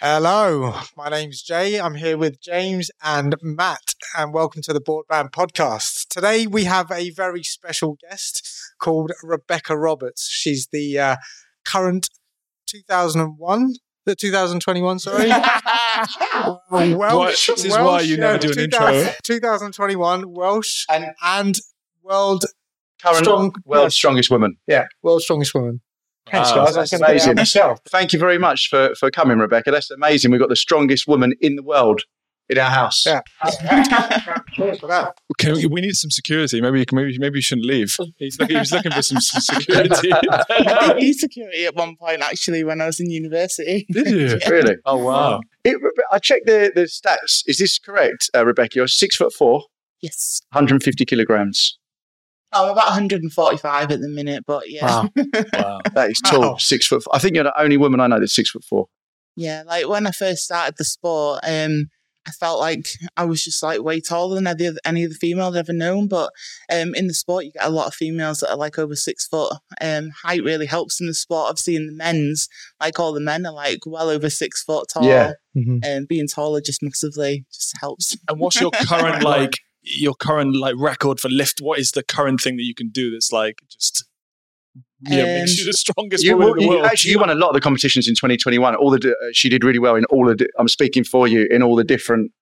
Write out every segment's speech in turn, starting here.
Hello, my name's Jay. I'm here with James and Matt, and welcome to the BoredMan Podcast. Today we have a very special guest called Rebecca Roberts. She's the uh, current 2001, the 2021, sorry. Welsh, this is why you never do an intro. 2021 Welsh And and World current Strong- world's strongest woman. yeah World's Strongest Woman. Thanks, Wow, guys. that's That's amazing. Myself. Thank you very much for, for coming, Rebecca. That's amazing. We've got the strongest woman in the world in our house. Yeah. Cheers for that. Can we, we need some security. Maybe, maybe, maybe you shouldn't leave. He's looking, he was looking for some s- security. I did use security at one point actually when I was in university. Did you? Really? Oh wow! It, I checked the, the stats. Is this correct, uh, Rebecca? You're six foot four, Yes. 150 kilograms. I'm about 145 at the minute, but yeah. Wow. Wow! That is tall. Wow. Six foot. Four. I think you're the only woman I know that's six foot four. Yeah, like when I first started the sport, um, I felt like I was just like way taller than any of the, any of the females I've ever known. But um, in the sport, you get a lot of females that are like over six foot. Um, height really helps in the sport. I've seen the men's, like all the men are like well over six foot tall. Yeah. Mhm. And being taller just massively just helps. And what's your current like your current like record for lift? What is the current thing that you can do that's like just yeah makes Um, you the strongest You, woman in the you- world? actually, you won a lot of the competitions in 2021. All the uh, she did really well in all the. I'm speaking for you in all the different.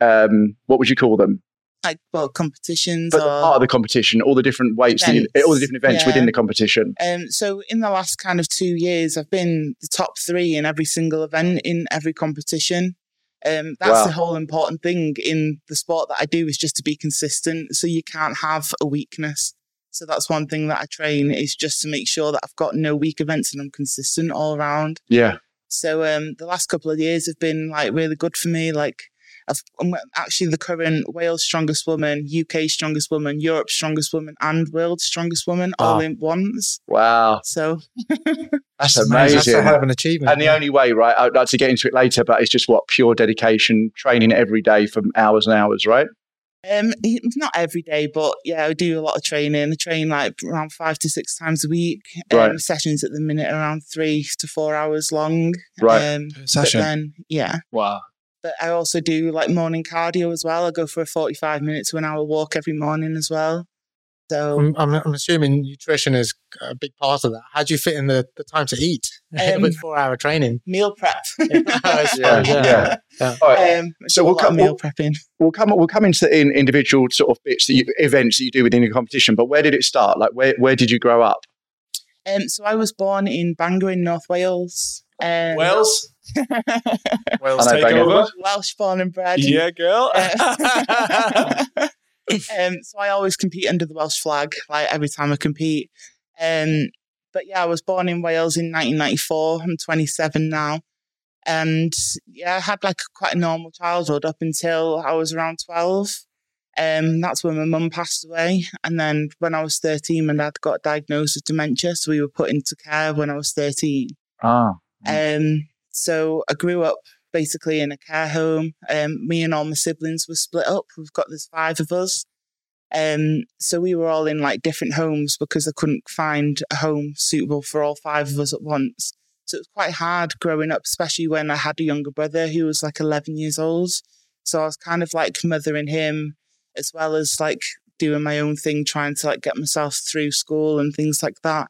Um, what would you call them? Like well, competitions But or part of the competition, all the different weights, that you, all the different events Yeah. within the competition. Um, so in the last kind of two years, I've been the top three in every single event in every competition. Um, that's Wow. the whole important thing in the sport that I do is just to be consistent. So you can't have a weakness. So that's one thing that I train is just to make sure that I've got no weak events and I'm consistent all around. Yeah. So um, the last couple of years have been like really good for me. Like actually the current Wales strongest woman, UK strongest woman, Europe's strongest woman, and world's strongest woman all in once. Wow. So That's That's a amazing. hell of an achievement. And the only way, right? I'd like to get into it later, but it's just what pure dedication, training every day for hours and hours, right? Um, not every day, but yeah, I do a lot of training. I train like around five to six times a week. Um, Right. Sessions at the minute around three to four hours long. Right. Um, Per but session. then, yeah. Wow! But I also do like morning cardio as well. I go for a forty-five minutes to an hour walk every morning as well. So I'm, I'm, I'm assuming nutrition is a big part of that. How do you fit in the, the time to eat Um, with four hour training? meal prep. I suppose, Yeah, yeah. yeah. All right. Um, So so we'll we'll come- meal prepping. We'll come. We'll come into in individual sort of bits that you, events that you do within the competition. But where did it start? Like, where where did you grow up? Um, so I was born in Bangor in North Wales. Um, Wales, Wales I know take Bangor. over. Welsh born and bred. Yeah, girl. Uh, um, so I always compete under the Welsh flag, like every time I compete. Um, but yeah, I was born in Wales in 1994. I'm 27 now. And yeah, I had like quite a normal childhood up until I was around 12. Um, that's when my mum passed away. And then when I was 13, my dad got diagnosed with dementia. So we were put into care when I was 13. Ah, Um, so I grew up basically in a care home. Um, me and all my siblings were split up. We've got there's five of us. Um, so we were all in like different homes because I couldn't find a home suitable for all five of us at once. So it was quite hard growing up, especially when I had a younger brother who was like 11 years old. So I was kind of like mothering him as well as like doing my own thing, trying to like get myself through school and things like that.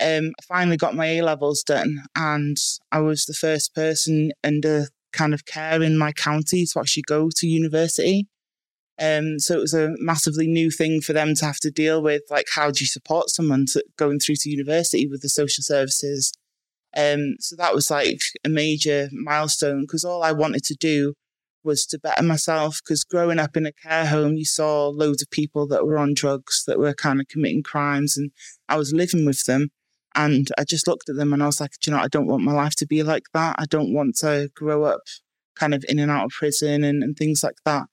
Um, I finally got my A levels done, and I was the first person under kind of care in my county to actually go to university. Um, so it was a massively new thing for them to have to deal with. Like, how do you support someone to going through to university with the social services? Um, so that was like a major milestone because all I wanted to do was to better myself. Because growing up in a care home, you saw loads of people that were on drugs, that were kind of committing crimes, and I was living with them. And I just looked at them and I was like, "Do you know, I don't want my life to be like that. I don't want to grow up kind of in and out of prison and, and things like that.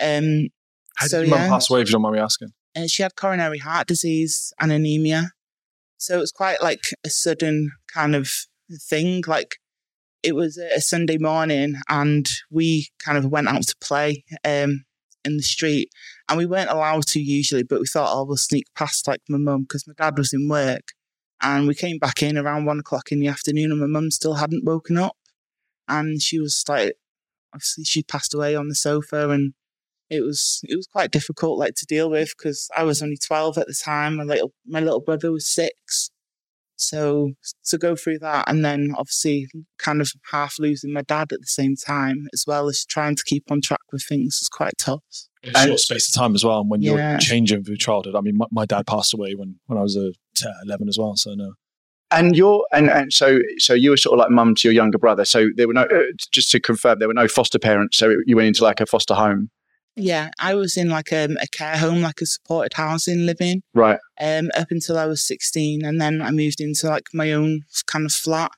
Um, How so did your yeah, mum pass away? If you don't mind me asking. and she had coronary heart disease and anemia. So it was quite like a sudden kind of thing. Like it was a Sunday morning and we kind of went out to play um, in the street and we weren't allowed to usually, but we thought, oh, we'll sneak past like my mum because my dad was in work. And we came back in around one o'clock in the afternoon and my mum still hadn't woken up. and she was like, obviously she passed away on the sofa, and it was it was quite difficult like to deal with because I was only twelve at the time. My little my little brother was six, so to go through that and then obviously kind of half losing my dad at the same time, as well as trying to keep on track with things, was quite tough. In a short space of time as well. And when Yeah. you're changing through childhood, I mean, my, my dad passed away when, when I was a 10, 11 as well. So no. And you're and, and so so you were sort of like mum to your younger brother. So there were no uh, just to confirm there were no foster parents. So you went into like a foster home, Yeah, I was in like um, a care home, like a supported housing living, right? um, up until I was 16. And then I moved into like my own kind of flat.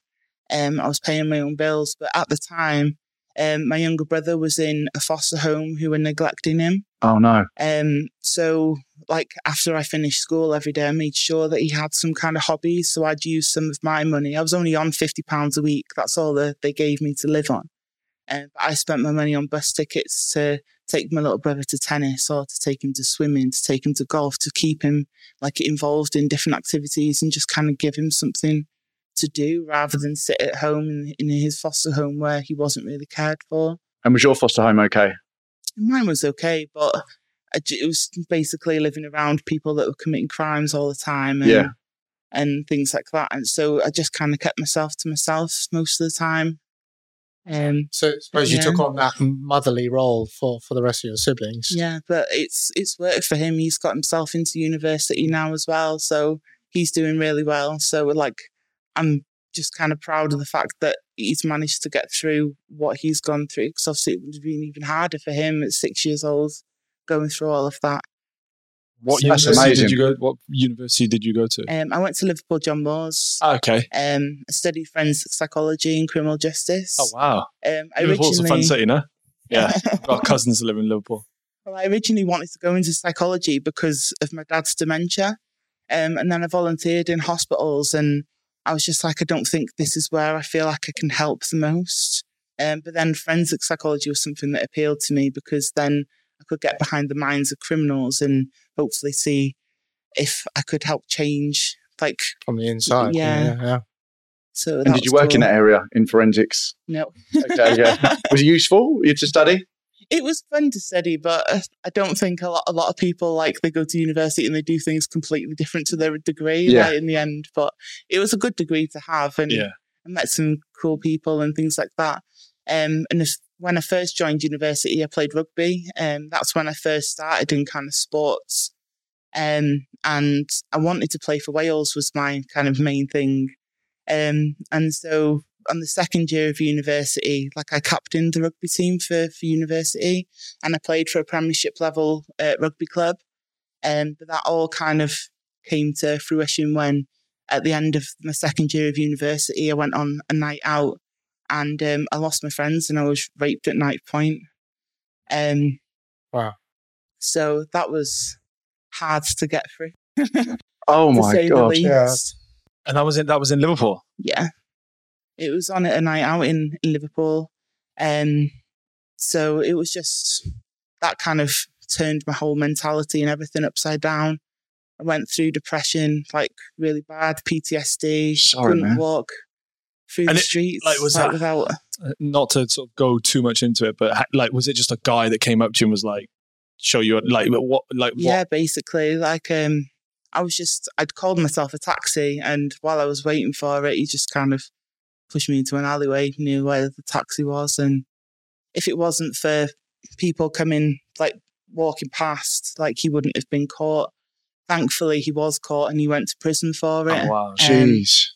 Um, I was paying my own bills. But at the time, um, my younger brother was in a foster home who were neglecting him. Oh no, Um, so like after I finished school every day, I made sure that he had some kind of hobbies. So I'd use some of my money. I was only on fifty pounds a week. That's all that they gave me to live on. Um, but I spent my money on bus tickets to take my little brother to tennis or to take him to swimming, to take him to golf, to keep him like involved in different activities and just kind of give him something to do rather than sit at home in, in his foster home where he wasn't really cared for. and was your foster home okay? Mine was okay, but I j- it was basically living around people that were committing crimes all the time and, Yeah. and things like that. And so I just kind of kept myself to myself most of the time. Um, So I suppose you Yeah. took on that motherly role for, for the rest of your siblings. yeah, but it's it's worked for him. He's got himself into university now as well, so he's doing really well. So like, I'm just kind of proud of the fact that he's managed to get through what he's gone through. Because obviously it would have been even harder for him at six years old, going through all of that. What That's university did you go? What university did you go to? Um, I went to Liverpool John Moores. Ah, okay. Um, I studied forensic psychology and criminal justice. Oh wow. Um, I Liverpool's a fun city, no? Yeah. I've got cousins that live in Liverpool. well, I originally wanted to go into psychology because of my dad's dementia, um, and then I volunteered in hospitals, and I was just like, I don't think this is where I feel like I can help the most. Um, but then forensic psychology was something that appealed to me because then I could get behind the minds of criminals and hopefully see if I could help change. Like, From the inside. Yeah. yeah, yeah. so. And did you was work in that area in forensics? No. Okay, yeah. was it useful you to study? It was fun to study, but uh, I don't think a lot a lot of people like they go to university and they do things completely different to their degree. Yeah. Like in the end, but it was a good degree to have, and Yeah. I met some cool people and things like that. Um, and when I first joined university, I played rugby. Um, that's when I first started in kind of sports. Um, and I wanted to play for Wales was my kind of main thing. Um, and so on the second year of university, like I captained the rugby team for, for university and I played for a premiership level uh, rugby club. Um, but that all kind of came to fruition when at the end of my second year of university, I went on a night out and um, I lost my friends and I was raped at night point. Um, Wow. So that was hard to get through. Oh my god! Yeah. And that was in that was in Liverpool. Yeah. It was on a night out in, in Liverpool. Um, so it was just that kind of turned my whole mentality and everything upside down. I went through depression, like really bad PTSD. Sorry, couldn't man. walk through And the it- streets like, was that- without. Uh, Not to sort of go too much into it, but like, was it just a guy that came up to you and was like, show you like what like Yeah, basically, like um, I was just I'd called myself a taxi, and while I was waiting for it, he just kind of pushed me into an alleyway near where the taxi was, and if it wasn't for people coming like walking past, like he wouldn't have been caught. Thankfully, he was caught, and he went to prison for it. Oh, wow. Um, Jeez!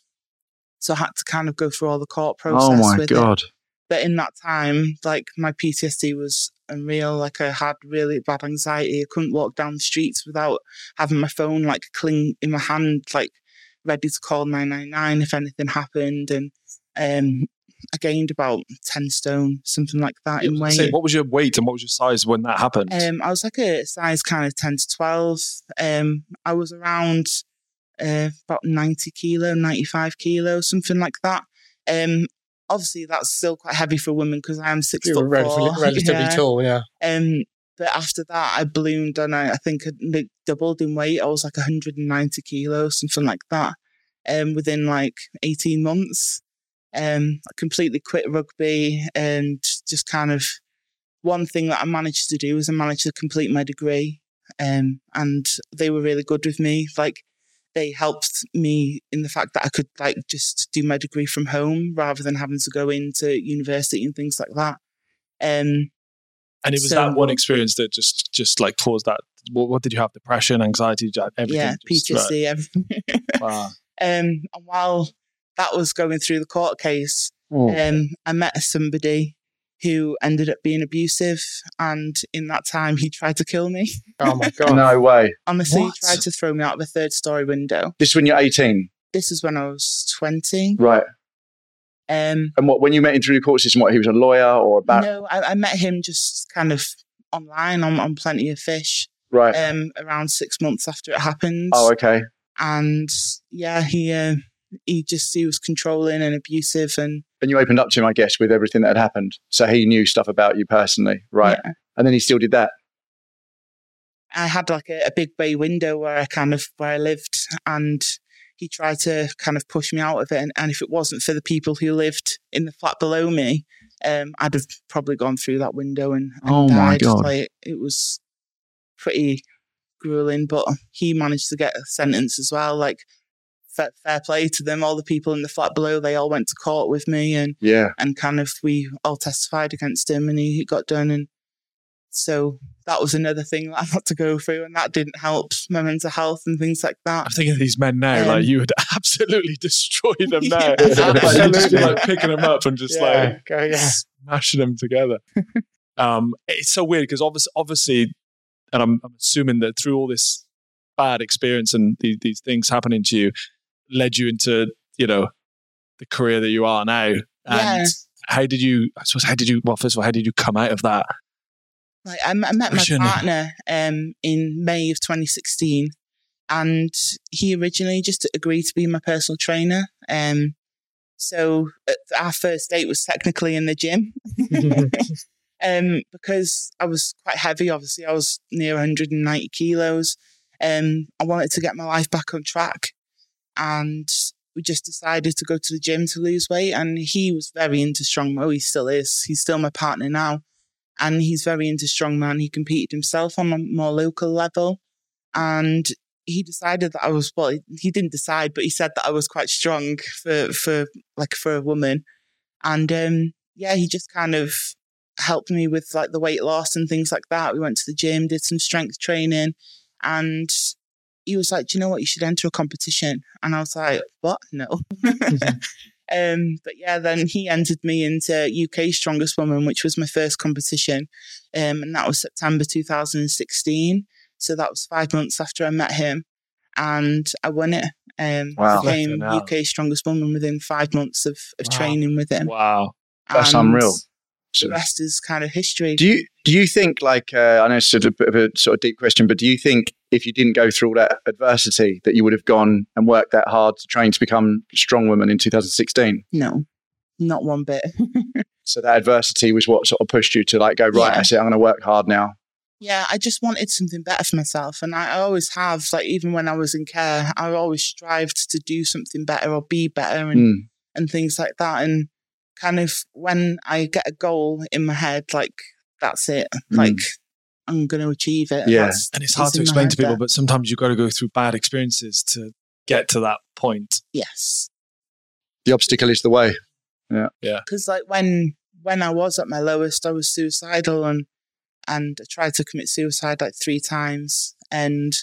So I had to kind of go through all the court process. oh my with it. god! But in that time, like my PTSD was unreal. Like I had really bad anxiety. I couldn't walk down the streets without having my phone like cling in my hand, like ready to call 999 if anything happened. And um, I gained about 10 stone, something like that in weight. Say, what was your weight and what was your size when that happened? Um, I was like a size kind of 10 to 12. Um, I was around uh, about 90 kilo, 95 kilo, something like that. Um, obviously, that's still quite heavy for a woman because I am six You foot were relatively, four. relatively Yeah. tall, yeah. Um, but after that, I ballooned and I, I think I doubled in weight. I was like 190 kilos, something like that, um, within like 18 months. Um, I completely quit rugby and just kind of one thing that I managed to do was I managed to complete my degree. Um, and they were really good with me. Like they helped me in the fact that I could like just do my degree from home rather than having to go into university and things like that. Um, and it was so- that one experience that just just like caused that. What, what did you have? Depression, anxiety, everything. yeah. PTSD, everything. Wow. um, and while that was going through the court case, Mm. um, I met somebody who ended up being abusive, and in that time, he tried to kill me. Oh my god. No way. Honestly, What? he tried to throw me out of a third story window. This is when you're 18, This is when I was twenty. right? Um, And what when you met him through the court system? What he was a lawyer or a bar- no, I, I met him just kind of online on, on Plenty of Fish right? um, around six months after it happened. oh, okay. and yeah, he uh, he just he was controlling and abusive, and And you opened up to him, I guess, with everything that had happened. So he knew stuff about you personally, right? yeah. And then he still did that. I had like a, a big bay window where I kind of where I lived, and he tried to kind of push me out of it. And, and if it wasn't for the people who lived in the flat below me, um, I'd have probably gone through that window and, and Oh my died. God. Like it was pretty grueling, but he managed to get a sentence as well. Like fair, fair play to them. All the people in the flat below, they all went to court with me, and Yeah. and kind of we all testified against him and he, he got done and so that was another thing that I had to go through and that didn't help my mental health and things like that. I'm thinking of these men now, Um, like you would absolutely destroy them now. Yeah, Like, just absolutely. like picking them up and just like yeah, go, yeah. smashing them together. um, it's so weird because obviously, obviously, and I'm, I'm assuming that through all this bad experience and the, these things happening to you, led you into you know the career that you are now. And Yeah. how did you? I suppose how did you? Well, first of all, how did you come out of that? Like I met my What's your name? partner um, in May of 2016 and he originally just agreed to be my personal trainer. Um, so uh, our first date was technically in the gym. um, because I was quite heavy. Obviously, I was near 190 kilos. Um, I wanted to get my life back on track, and we just decided to go to the gym to lose weight. And he was very into strongman. He still is. He's still my partner now, and he's very into strongman. He competed himself on a more local level, and he decided that I was well. He didn't decide, but he said that I was quite strong for for like for a woman, and um, yeah, he just kind of helped me with like the weight loss and things like that. We went to the gym, did some strength training, and he was like, "Do you know what? You should enter a competition." And I was like, "What? No." um, but yeah, then he entered me into UK Strongest Woman, which was my first competition, um, and that was September 2016. So that was five months after I met him, and I won it. Um, Wow. became UK Strongest Woman within five months of, of Wow. training with him. Wow. That's And unreal. The rest is kind of history. Do you do you think like uh, I know it's sort of a bit of a sort of deep question, but do you think if you didn't go through all that adversity that you would have gone and worked that hard to train to become a strong woman in 2016? no, not one bit. So that adversity was what sort of pushed you to like go right. Yeah. That's it. I'm going to work hard now. yeah, I just wanted something better for myself. And I, I always have, like, even when I was in care, I always strived to do something better or be better and, Mm. and things like that. And kind of when I get a goal in my head, like, that's it. Like, I'm going to achieve it. Mm. Yeah. That's- And it's hard to explain to people, that- but sometimes you've got to go through bad experiences to get to that point. yes. The obstacle is the way. Yeah. Yeah. Because like when when I was at my lowest, I was suicidal and and I tried to commit suicide like three times, and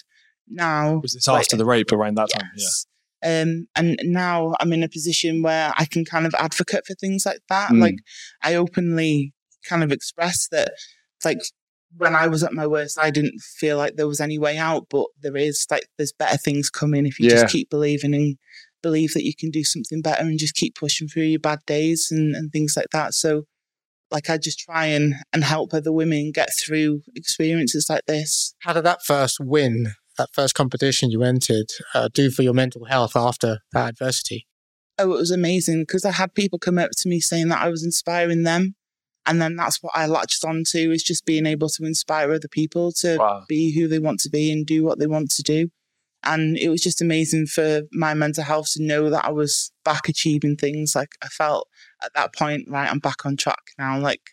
now Was this like, after the rape around that time? Yeah. Um, and now I'm in a position where I can kind of advocate for things like that. Mm. Like I openly kind of express that, like when I was at my worst, I didn't feel like there was any way out, but there is. Like there's better things coming if you Yeah. just keep believing and believe that you can do something better and just keep pushing through your bad days and, and things like that. So like I just try and and help other women get through experiences like this. How did that first win, that first competition you entered, uh, do for your mental health after that adversity? oh, it was amazing because I had people come up to me saying that I was inspiring them. And then that's what I latched onto is just being able to inspire other people to Wow. be who they want to be and do what they want to do. And it was just amazing for my mental health to know that I was back achieving things. Like I felt at that point, right, I'm back on track now. Like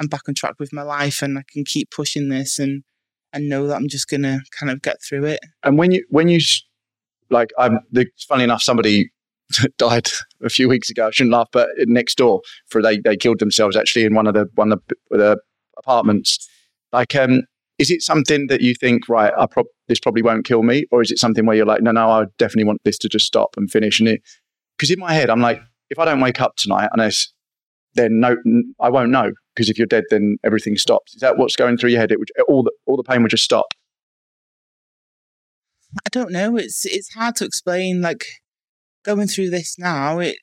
I'm back on track with my life and I can keep pushing this and and know that I'm just gonna kind of get through it. And when you when you like, I'm the, funny enough, somebody died a few weeks ago. I shouldn't laugh, but next door for they they killed themselves actually in one of the one of the, apartments. Like, um, is it something that you think right? I pro- this probably won't kill me, or is it something where you're like, no, no, I definitely want this to just stop and finish? And it because in my head, I'm like, if I don't wake up tonight, unless then no, I won't know because if you're dead, then everything stops. Is that what's going through your head? It would all the all the pain would just stop. I don't know. It's it's hard to explain. Like going through this now, it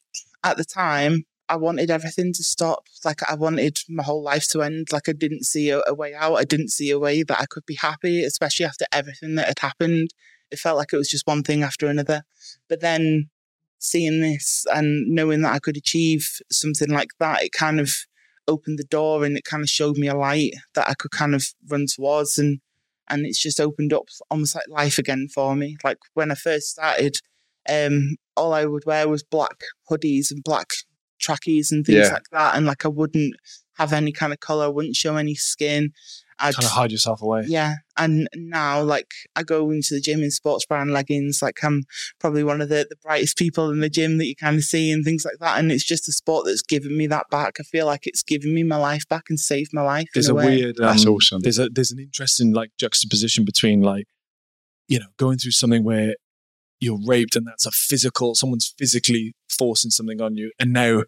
at the time I wanted everything to stop. Like I wanted my whole life to end. Like I didn't see a, a, way out. I didn't see a way that I could be happy, especially after everything that had happened. It felt like it was just one thing after another. But then seeing this and knowing that I could achieve something like that, it kind of opened the door and it kind of showed me a light that I could kind of run towards and and it's just opened up almost like life again for me. Like when I first started, um, all I would wear was black hoodies and black trackies and things yeah. like that. And like I wouldn't have any kind of color, wouldn't show any skin. I'd kind of hide yourself away. Yeah. And now, like, I go into the gym in sports bra and leggings. Like, I'm probably one of the, the brightest people in the gym that you kind of see and things like that. And it's just a sport that's given me that back. I feel like it's given me my life back and saved my life. There's a, a weird, um, that's awesome. There's a, there's an interesting, like, juxtaposition between, like, you know, going through something where you're raped and that's a physical, someone's physically forcing something on you. And now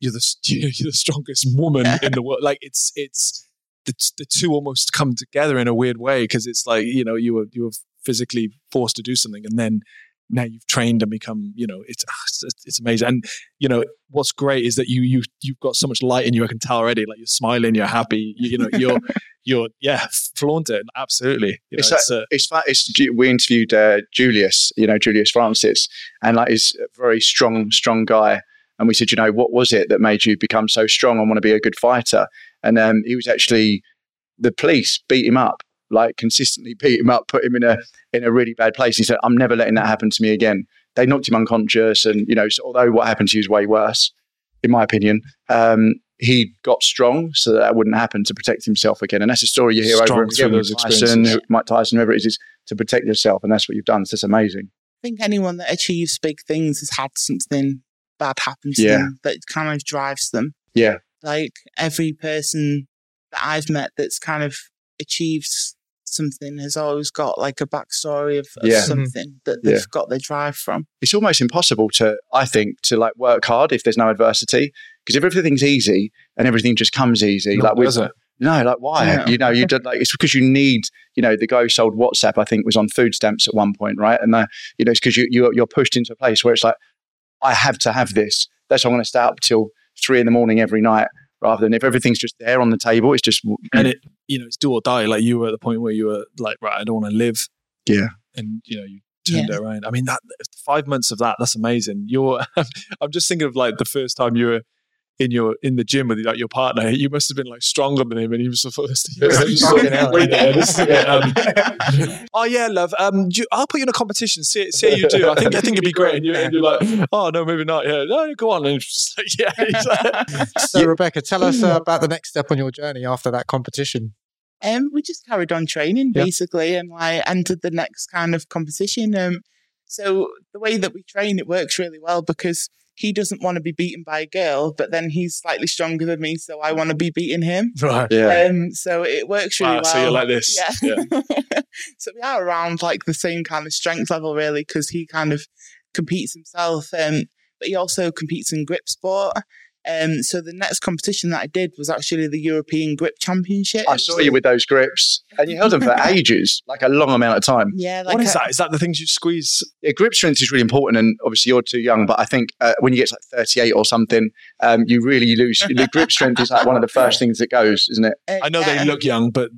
you're the you're the strongest woman in the world. Like it's it's the the two almost come together in a weird way because it's like you know you were you were physically forced to do something and then now you've trained and become you know it's ah, it's amazing. And you know what's great is that you you you've got so much light in you I can tell already like you're smiling you're happy you, you know you're you're yeah flaunt it absolutely. You know, it's, it's, uh, it's, it's, we interviewed uh, Julius you know Julius Francis and like he's a very strong strong guy. And we said, you know, what was it that made you become so strong and want to be a good fighter? And um, he was actually the police beat him up, like consistently beat him up, put him in a in a really bad place. He said, "I'm never letting that happen to me again." They knocked him unconscious, and you know, so although what happened to you is way worse, in my opinion, um, he got strong so that, that wouldn't happen to protect himself again. And that's a story you hear strong over and over again. Tyson, Mike Tyson, whoever it is, is to protect yourself, and that's what you've done. So it's amazing. I think anyone that achieves big things has had something bad happen to yeah. them that kind of drives them. Yeah. Like every person that I've met that's kind of achieved something has always got like a backstory of, of yeah. Mm-hmm. something that they've yeah. got their drive from. It's almost impossible to, I think, to like work hard if there's no adversity. Because if everything's easy and everything just comes easy, no, like with, it? No, like why? Yeah. You know, you did like it's because you need. You know, the guy who sold WhatsApp, I think, was on food stamps at one point, right? And the, you know, it's because you you're, you're pushed into a place where it's like, I have to have this. That's why I'm going to stay up till three in the morning every night rather than if everything's just there on the table, it's just. And it, you know, it's do or die. Like you were at the point where you were like, right, I don't want to live. Yeah. And, you know, you turned yeah. it around. I mean, that five months of that, that's amazing. You're, I'm just thinking of like the first time you were in your in the gym with like your partner, you must have been like stronger than him, and he was the first. oh yeah, love. Um, you, I'll put you in a competition. See, see how you do. I think I think it'd be great. And you're, and you're like, oh no, maybe not. Yeah, no, go on. And like, yeah. Like, so yeah. Rebecca, tell us uh, about the next step on your journey after that competition. Um, we just carried on training basically, and I entered the next kind of competition. Um, so the way that we train, it works really well because he doesn't want to be beaten by a girl, but then he's slightly stronger than me, so I want to be beating him. Right. Yeah. Um, so it works really wow, well. So you're like this. Yeah. yeah. so we are around like the same kind of strength level, really, because he kind of competes himself. Um, but he also competes in grip sport. Um, so the next competition that I did was actually the European Grip Championship. I saw you with those grips, and you held them for ages, like a long amount of time. Yeah. Like what is a, that? Is that the things you squeeze? Yeah, grip strength is really important, and obviously you're too young, but I think uh, when you get to like 38 or something, um, you really lose. the grip strength is like one of the first things that goes, isn't it? Uh, I know yeah. they look young, but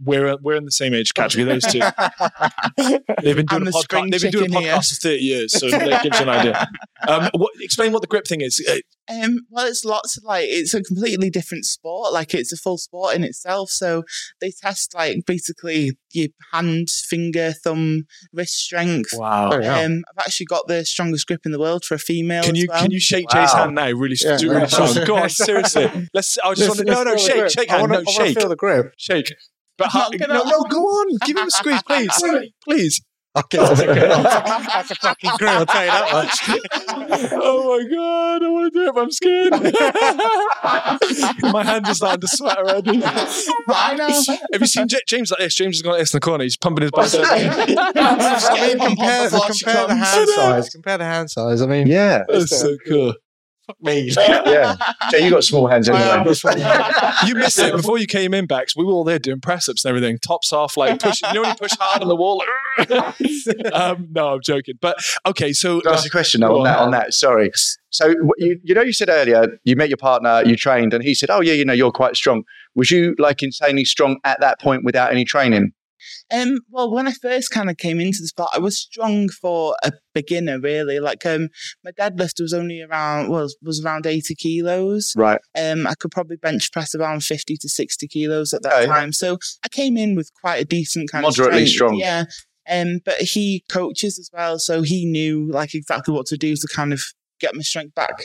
we're we're in the same age category. Those two. They've been doing I'm a the podcast. They've been doing a chicken here. podcast for thirty years, so that gives you an idea. Um, what, explain what the grip thing is. Uh, Um, well, it's lots of like it's a completely different sport. Like it's a full sport in itself. So they test like basically your hand, finger, thumb, wrist strength. Wow. Oh. Um, I've actually got the strongest grip in the world for a female. Can as you well. can you shake Wow. Jay's hand now? Really, Yeah. do really strong. Go on, seriously. Let's. I just want to. No, no, Let's shake, grip. shake I hand. wanna- No, shake, feel the grip. shake. But I'm how, not gonna- no, no, go on. Give him a squeeze, please, please. Okay, that's a good one. That's a fucking grip. I'll tell you that much. oh my god, I want to do it, but I'm scared. my hand is starting to sweat already. I know. Have you seen J- James like this? James has got this in the corner. He's pumping his bicep. I mean, compare, Before compare the hand size. Compare the hand size. I mean, Yeah, That's so cool. Fuck me. yeah. Jay, you got small hands anyway. You missed it before you came in, Bax. We were all there doing press ups and everything. Tops off, like push. You know when you push hard on the wall. Like, um, no, I'm joking. But okay, so Can I ask a question though, Go on that? on. On that, sorry. So you, you know, you said earlier you met your partner, you trained, and he said, "Oh yeah, you know, you're quite strong." Was you like insanely strong at that point without any training? Um, well, when I first kind of came into the sport, I was strong for a beginner, really. Like, um, my deadlift was only around was was around eighty kilos. Right. Um, I could probably bench press around fifty to sixty kilos at that Okay. time. So I came in with quite a decent kind Moderately of moderately strong. Yeah. Um, but he coaches as well, so he knew like exactly what to do to kind of get my strength back.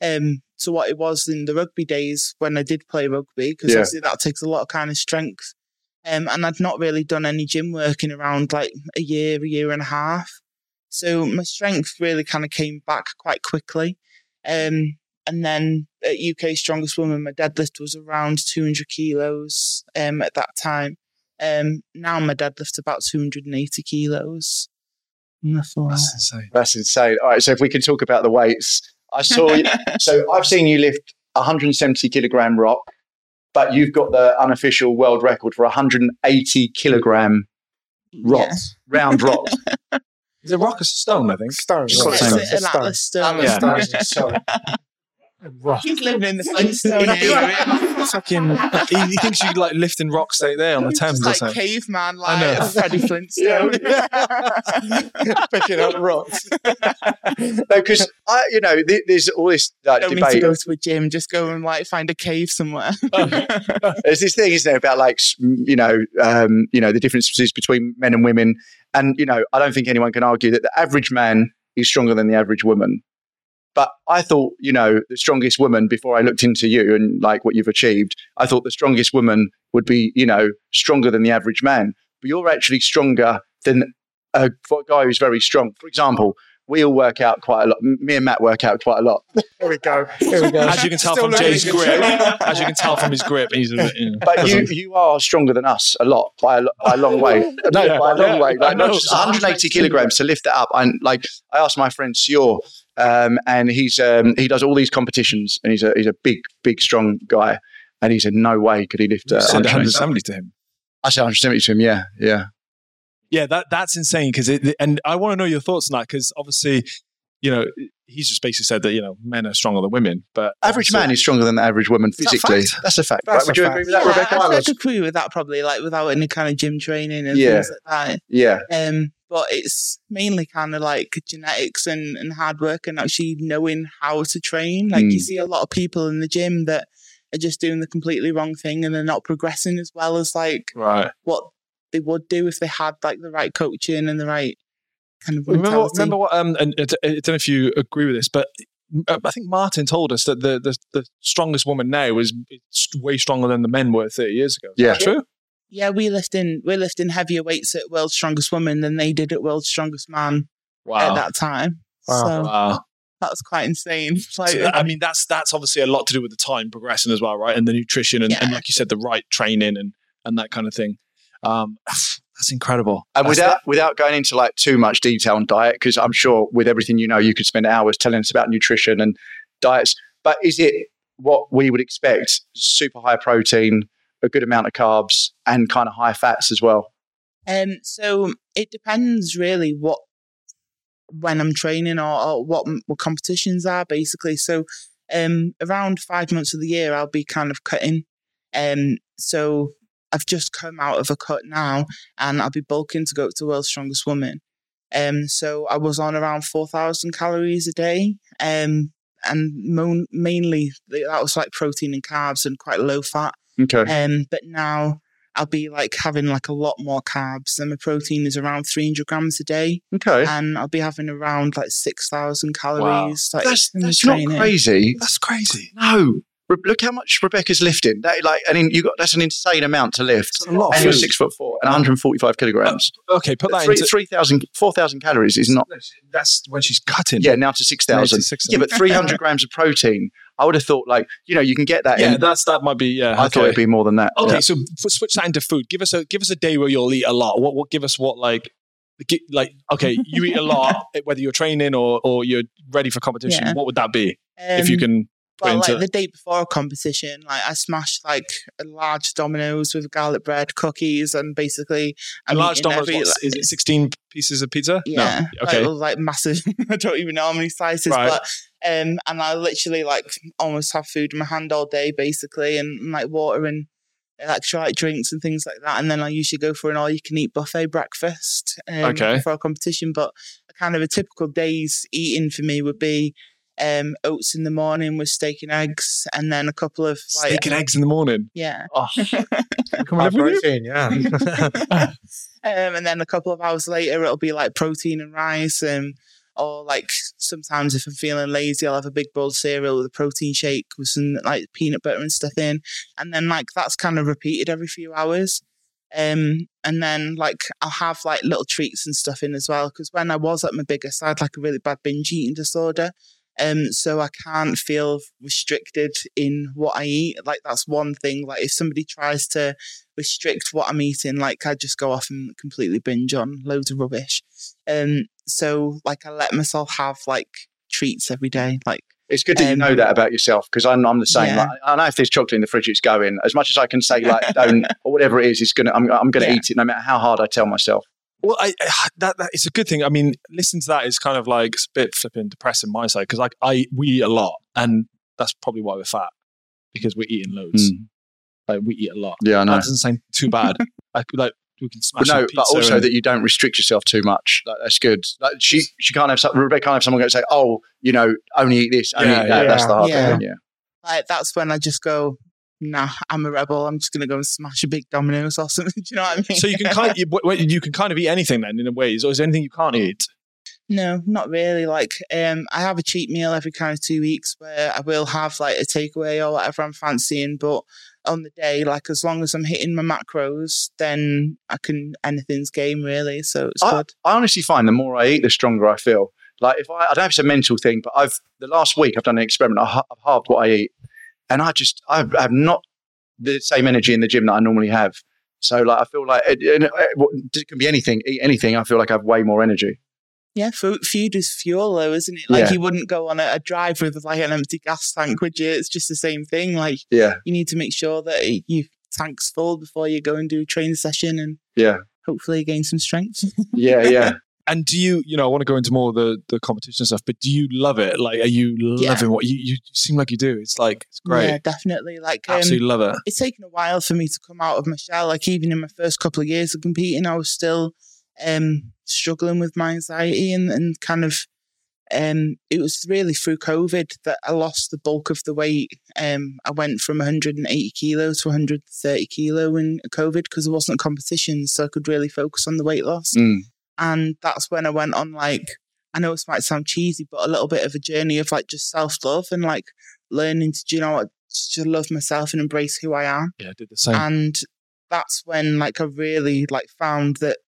Um, to what it was in the rugby days when I did play rugby, because Yeah. obviously that takes a lot of kind of strength. Um, and I'd not really done any gym work in around like a year, a year and a half. So my strength really kind of came back quite quickly. Um, and then at UK Strongest Woman, my deadlift was around 200 kilos um, at that time. Um, now my deadlift's about 280 kilos. Nothing That's insane. That's insane. All right, so if we can talk about the weights, I saw. you, so I've seen you lift 170 kilogram rock, but you've got the unofficial world record for 180 kilogram rock, Yeah. round rock. Is it rock or stone? I think. Stone. It's got the yeah. same- It's an Stone. Atlas stone. Yeah. Stone. Stone. Rock. He's living in the Flintstone area. Fucking, he, he thinks you like lifting rocks right there on the Thames It's or like something. caveman, I know. like Freddie Flintstone. Picking up rocks. no, because I, you know, th- there's all this like, Don't need to go to a gym. Just go and like find a cave somewhere. There's this thing, isn't there, about like you know, um, you know, the differences between men and women, and you know, I don't think anyone can argue that the average man is stronger than the average woman. But I thought, you know, the strongest woman before I looked into you and like what you've achieved, I thought the strongest woman would be, you know, stronger than the average man. But you're actually stronger than a guy who's very strong. For example, we all work out quite a lot. Me and Matt work out quite a lot. Here we go. Here we go. As you can tell Still from looking Jay's grip, as you can tell from his grip, he's a. You know, But you, you are stronger than us a lot by a, by a long way. No, Yeah, by a long yeah, way. I Like not just 180 kilograms to lift that up. And like I asked my friend Sior, um, and he's um, he does all these competitions, and he's a he's a big big strong guy, and he said no way could he lift uh, you said 180. 170 to him. I said 170 to him. Yeah, yeah. Yeah, that that's insane because it. And I want to know your thoughts on that because obviously, you know, he's just basically said that you know men are stronger than women, but Average man is stronger than the average woman physically. fact? That's a fact. That's right? Would a you fact. agree with that, yeah, Rebecca? I, I'd agree with that probably, like without any kind of gym training and Yeah. things like that. Yeah, Um, but it's mainly kind of like genetics and, and hard work and actually knowing how to train. Like you Mm. see a lot of people in the gym that are just doing the completely wrong thing and they're not progressing as well as like right. what they would do if they had like the right coaching and the right kind of Remember, mentality. what, remember what? Um, and I I don't know if you agree with this, but uh, I think Martin told us that the the, the strongest woman now is is way stronger than the men were 30 years ago. Is Yeah. that true. Yeah, we lifting we're lifting heavier weights at World's Strongest Woman than they did at World's Strongest Man Wow. at that time. Wow. So Wow. that's quite insane. Like, So, I mean, that's that's obviously a lot to do with the time progressing as well, right? And the nutrition and, and like you said, the right training and and that kind of thing. Um, that's incredible. and That's- without without going into like too much detail on diet, because I'm sure with everything you know, you could spend hours telling us about nutrition and diets. But is it what we would expect? Super high protein, a good amount of carbs, and kind of high fats as well. Um, so it depends really what when I'm training or, or what what competitions are basically. So um, around five months of the year, I'll be kind of cutting. Um, so I've just come out of a cut now, and I'll be bulking to go to World's Strongest Woman. Um, so I was on around four thousand calories a day. Um, and mo- mainly that was like protein and carbs and quite low fat. Okay. Um, but now I'll be like having like a lot more carbs. And my protein is around 300 grams a day, Okay. and I'll be having around like 6,000 calories. Like, That's that's not crazy. That's crazy. No. Re- Look how much Rebecca's lifting. That like, I mean, you got that's an insane amount to lift. It's a lot And you're six foot four and 145 kilograms. Okay, put that Three, into 3,000, 4,000 calories is not. that's when she's cutting. Yeah, now to 6,000. 6,000. Yeah, but 300 grams of protein. I would have thought like, you know, you can get that yeah, in. that's that might be yeah. I thought it'd be more than that. Okay, Yeah. so switch that into food. Give us a give us a day where you'll eat a lot. What what give us what like like okay, you eat a lot whether you're training or or you're ready for competition. Yeah. What would that be if you Um, can? Well, into like the day before a competition, like I smashed like a large Domino's with garlic bread, cookies, and basically A large Domino's, every- what, is it 16 pieces of pizza? Yeah, No. Okay. like, like massive. I don't even know how many slices, Right. but um, and I literally like almost have food in my hand all day, basically, and, and, like water and electrolyte drinks and things like that. And then I usually go for an all-you-can-eat buffet breakfast um, Okay. for a competition. But kind of a typical day's eating for me would be um, oats in the morning with steak and eggs, and then a couple of like Steak and eggs in the morning. yeah. Oh, come on, live with you? protein, yeah. um, and then a couple of hours later, it'll be like protein and rice. Um, or like sometimes if I'm feeling lazy, I'll have a big bowl of cereal with a protein shake with some like peanut butter and stuff in. And then like that's kind of repeated every few hours. Um, and then like I'll have like little treats and stuff in as well. Because when I was at my biggest, I had like a really bad binge eating disorder. Um, so I can't feel restricted in what I eat. Like that's one thing. Like if somebody tries to restrict what I'm eating, like I just go off and completely binge on loads of rubbish. Um, so like I let myself have like treats every day. Like It's good that you Um, know that about yourself because I'm, I'm the same. Yeah. Like, I know if there's chocolate in the fridge, it's going. As much as I can say like don't or whatever it is, it's gonna. I'm, I'm gonna Yeah. eat it no matter how hard I tell myself. Well, I, I- that, that it's a good thing. I mean, listening to that is kind of like it's a bit flipping depressing my side because like I we eat a lot, and that's probably why we're fat because we're eating loads. Hmm. Like we eat a lot. Yeah, I know. That doesn't sound too bad. like like we can But smash no, some but also and- that you don't restrict yourself too much. Like, that's good. Like she, she can't have some, Rebecca can't have someone go and say, "Oh, you know, only eat this, only Yeah, eat that." yeah. That's the hard Yeah. thing. Yeah. like that's when I just go, nah, I'm a rebel. I'm just gonna go and smash a big Domino's or something. Do you know what I mean? so you can kind of, you, you can kind of eat anything then in a way. Is there anything you can't eat? No, not really. Like, um, I have a cheat meal every kind of two weeks where I will have like a takeaway or whatever I'm fancying. But on the day, like as long as I'm hitting my macros, then I can anything's game really. So it's I, good. I honestly find the more I eat, the stronger I feel. Like if I, I don't know if it's a mental thing, but I've the last week I've done an experiment. I, I've halved what I eat, and I just I have not the same energy in the gym that I normally have. So like I feel like it, it, it, it can be anything. Eat anything. I feel like I have way more energy. Yeah, food, food is fuel though, isn't it? Like Yeah. you wouldn't go on a, a drive with like an empty gas tank, would you? It's just the same thing. Like Yeah, you need to make sure that your tank's full before you go and do a training session and yeah, hopefully gain some strength. yeah, yeah. And do you, you know, I want to go into more of the, the competition stuff, but do you love it? Like, are you Yeah. loving what you, you seem like you do? It's like, it's great. Yeah, definitely. Like um, Absolutely love it. it's taken a while for me to come out of my shell. Like even in my first couple of years of competing, I was still um, struggling with my anxiety and, and kind of um, it was really through COVID that I lost the bulk of the weight. Um, I went from 180 kilo to 130 kilo in COVID because there wasn't competitions, so I could really focus on the weight loss. Mm. And that's when I went on like I know this might sound cheesy, but a little bit of a journey of like just self love and like learning to, do you know what, to love myself and embrace who I am Yeah, I did the same. and that's when like I really like found that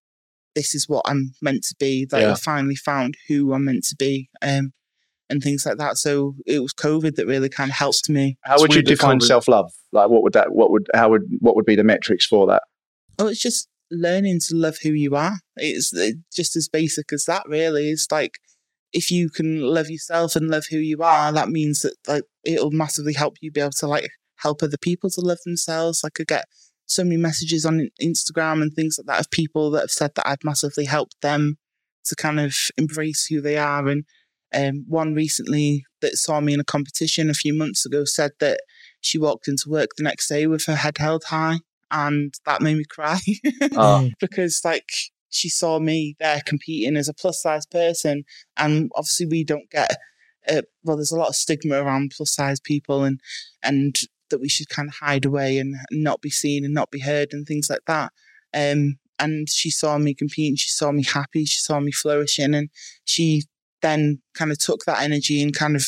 this is what I'm meant to be. That Yeah. I finally found who I'm meant to be, um, and things like that. So it was COVID that really kind of helped me. How would you define self love? Like, what would that? What would? How would? What would be the metrics for that? Oh, it's just learning to love who you are. It's just as basic as that, really. It's like if you can love yourself and love who you are, that means that like it'll massively help you be able to like help other people to love themselves. I get so many messages on Instagram and things like that of people that have said that I've massively helped them to kind of embrace who they are. And um, one recently that saw me in a competition a few months ago said that she walked into work the next day with her head held high and that made me cry Oh. because like she saw me there competing as a plus size person, and obviously we don't get. Uh, well, there's a lot of stigma around plus size people, and and that we should kind of hide away and not be seen and not be heard and things like that. Um, and she saw me competing, she saw me happy, she saw me flourishing, and she then kind of took that energy and kind of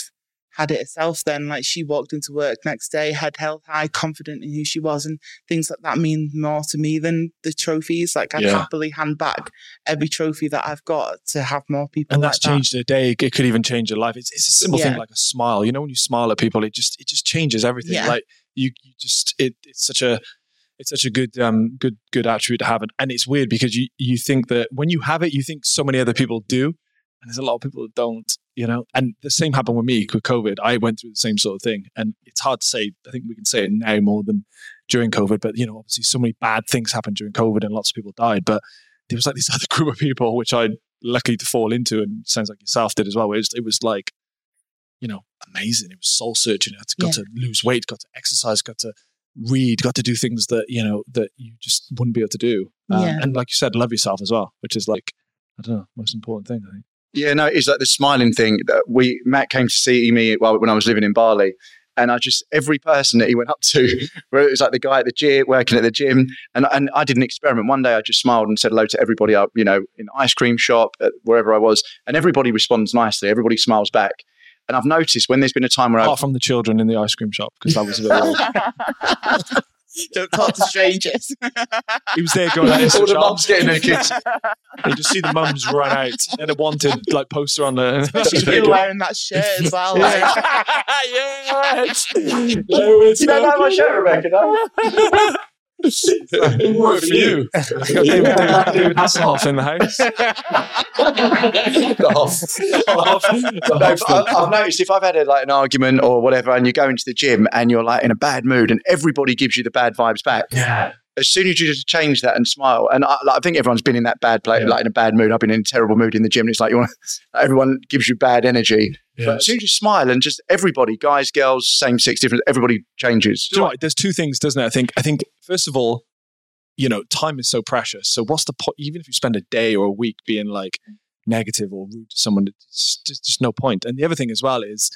had it herself then like she walked into work next day head held high confident in who she was and things like that mean more to me than the trophies like i'd Yeah. happily hand back every trophy that i've got to have more people and like that's that. changed a day. It could even change your life. It's, it's a simple thing like a smile. You know, when you smile at people, it just it just changes everything. Yeah. Like you, you just it, it's such a it's such a good um good good attribute to have, and, and it's weird because you you think that when you have it, you think so many other people do, and there's a lot of people that don't. You know, and the same happened with me with COVID. I went through the same sort of thing, and it's hard to say. I think we can say it now more than during COVID, but you know, obviously, so many bad things happened during COVID, and lots of people died. But there was like this other group of people which I lucky to fall into, and sounds like yourself did as well. Where it was, it was like, you know, amazing. It was soul searching. I got to lose weight, got to exercise, got to read, got to do things that you know that you just wouldn't be able to do. Um, Yeah. And like you said, love yourself as well, which is like I don't know, most important thing. I think. Yeah, no, it's like the smiling thing that we Matt came to see me while when I was living in Bali. And I just every person that he went up to, where it was like the guy at the gym working at the gym, and and I did an experiment. One day I just smiled and said hello to everybody up, you know, in the ice cream shop, at wherever I was, and everybody responds nicely. Everybody smiles back. And I've noticed when there's been a time where I've Apart from the children in the ice cream shop, because that was a bit. weird. don't talk to strangers he was there going like this. all the mums getting their kids. You just see the mums run out and a wanted like poster on the. She's been wearing that shirt as well like, yes. Loads You don't know my shirt, Rebecca? No? Work for you. Got David, David, David Hasselhoff in the house. No, but I- I've noticed if I've had a, like an argument or whatever, and you go into the gym and you're like in a bad mood, and everybody gives you the bad vibes back. Yeah. As soon as you just change that and smile, and I, like, I think everyone's been in that bad place, Yeah. like in a bad mood. I've been in a terrible mood in the gym. And it's like you want, everyone gives you bad energy. But as soon as you smile and just everybody, guys, girls, same sex difference, everybody changes. Do you know what? There's two things, doesn't it? I think. I think first of all, you know, time is so precious. So what's the point? Even if you spend a day or a week being like mm. negative or rude to someone, it's just, just no point. And the other thing as well is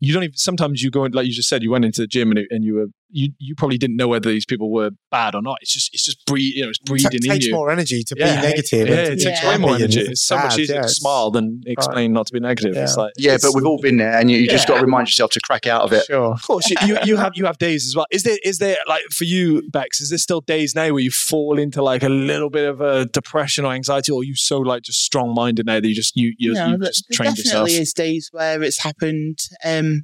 you don't even. Sometimes you go in, like you just said, you went into the gym and, and you were you you probably didn't know whether these people were bad or not. It's just it's just breed, you know, it's It breeding in takes you. more energy to Yeah. be negative. yeah, and it takes Yeah. way more energy. It's so much easier yeah, to smile than explain not to be negative. It's Yeah. like Yeah, it's- but we've all been there, and you, you just got to remind yourself to crack out of it. Sure. Of course, you, you, you have you have days as well. Is there is there like for you, Bex? Is there still days now where you fall into like a little bit of a depression or anxiety, or are you so like just strong minded now that you just you you, No, you just there trained yourself? definitely is days where it's happened. Um,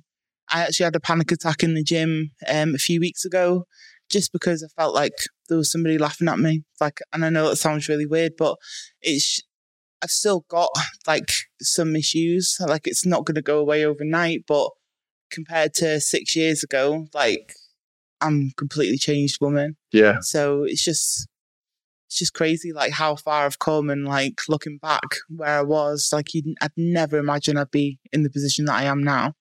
I actually had a panic attack in the gym um, a few weeks ago, just because I felt like there was somebody laughing at me. Like, and I know that sounds really weird, but it's I've still got like some issues. Like, it's not going to go away overnight, but compared to six years ago, like I'm a completely changed woman. Yeah, So it's just it's just crazy like how far I've come and like looking back where I was, like you'd, I'd never imagine I'd be in the position that I am now.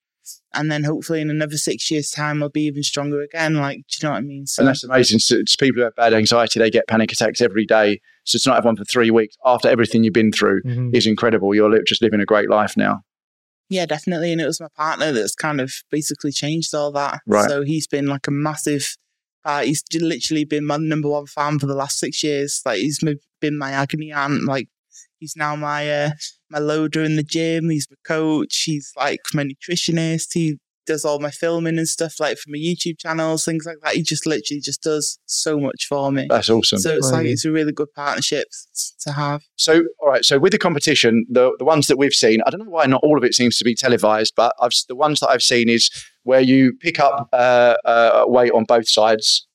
And then hopefully in another six years' time I'll be even stronger again. Like, do you know what I mean? So and that's amazing. So it's people who have bad anxiety, they get panic attacks every day. So to not have one for three weeks after everything you've been through Mhm. is incredible. You're li- just living a great life now. yeah, definitely. And it was my partner that's kind of basically changed all that. Right. So he's been like a massive part. He's literally been my number one fan for the last six years. Like he's been my agony aunt. Like he's now my uh, my loader in the gym. He's my coach. He's like my nutritionist. He does all my filming and stuff like for my YouTube channels, things like that. He just literally just does so much for me. That's awesome. So it's like it's a really good partnership to have. So, all right. So, with the competition, the the ones that we've seen, I don't know why not all of it seems to be televised, but I've the ones that I've seen is where you pick up uh, uh, weight on both sides,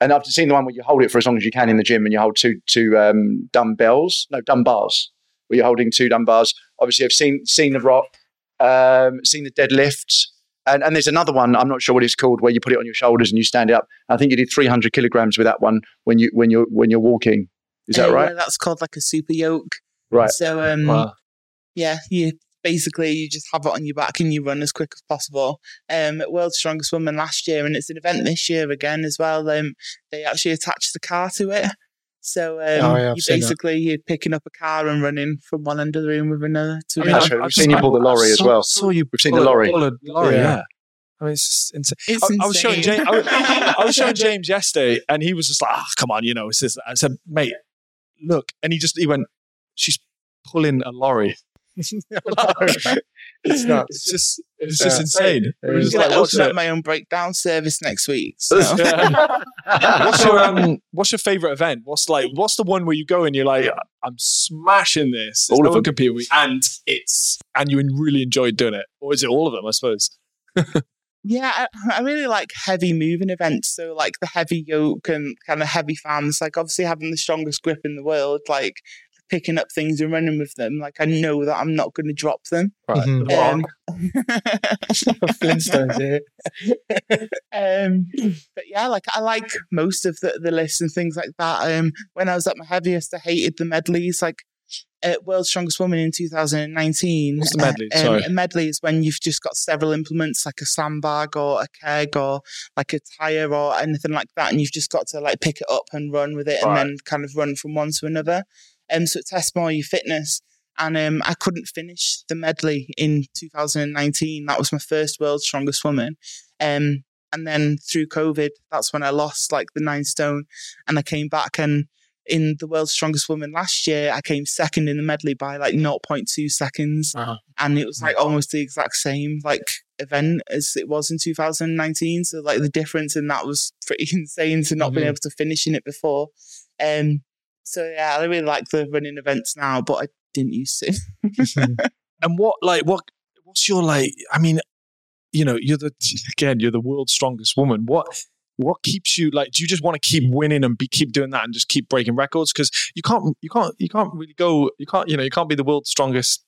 and I've seen the one where you hold it for as long as you can in the gym, and you hold two two um, dumbbells, no dumbbells, where you're holding two dumbbells. Obviously, I've seen seen the rock, um, seen the deadlifts, And, and there's another one I'm not sure what it's called where you put it on your shoulders and you stand it up. I think you did 300 kilograms with that one when you when you're when you're walking. Is that Uh, right? yeah, that's called like a super yoke. Right. So um, Wow. yeah, you basically you just have it on your back and you run as quick as possible. Um, World's Strongest Woman last year, and it's an event this year again as well. Um, they actually attached the car to it. So um, Oh, yeah, you seen that. basically you're picking up a car and running from one end of the room with another to I mean, another. I've- we've seen you pull the lorry as saw- well. Saw you We've seen pull the lorry. pull lorry, Yeah. yeah. I mean, it's just insane. It's I, I was showing. James. I was, I was showing James yesterday, and he was just like, "Ah, come on, you know." It's just, I said, "Mate, look," and he just he went, "She's pulling a lorry." it's not. It's just it's just insane. It I'm just going like, to what's open up my own breakdown service next week. So. what's your um, what's your favorite event? What's like what's the one where you go and you're like, I'm smashing this. There's All no of them. Compete with, and it's and you really enjoyed doing it, or is it all of them? I suppose. Yeah, I, I really like heavy moving events. So like the heavy yoke and kind of heavy fans. Like obviously having the strongest grip in the world. Like picking up things and running with them. Like I know that I'm not going to drop them. Mhm. Um, Flintstones here. um, but yeah, like I like most of the, the lists and things like that. Um, when I was at my heaviest, I hated the medleys. Like at World's Strongest Woman in 2019. What's the medley? uh, um, a medley is when you've just got several implements, like a sandbag or a keg or like a tire or anything like that, and you've just got to like pick it up and run with it, Right. and then kind of run from one to another. Um, so it tests more your fitness. And um, I couldn't finish the medley in 2019. That was my first World's Strongest Woman. Um, and then through COVID, that's when I lost like the nine stone, and I came back and in the World's Strongest Woman last year, I came second in the medley by like 0.2 seconds, Uh-huh. and it was like almost the exact same like event as it was in 2019. So like the difference in that was pretty insane to not being Mhm. able to finish in it before. Um, so yeah, I really like the running events now, but I didn't used to. Mm-hmm. And what like what what's your like? I mean, you know, you're the again, you're the world's strongest woman. What what keeps you like? Do you just want to keep winning and be keep doing that and just keep breaking records? Because you can't you can't you can't really go you can't you know you can't be the world's strongest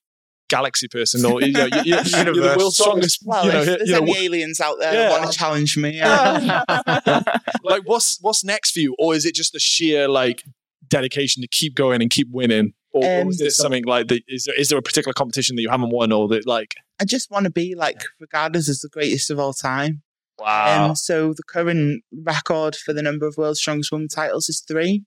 galaxy person or you know you, you, you're the world's strongest. Well, you know, there's you know, any aliens out there Yeah. that want to challenge me, yeah. like what's what's next for you, or is it just the sheer like dedication to keep going and keep winning? Or, or Um, is there something like the, is there is there a particular competition that you haven't won or that like I just want to be like regarded as the greatest of all time. wow Um, so the current record for the number of world's strongest woman titles is three,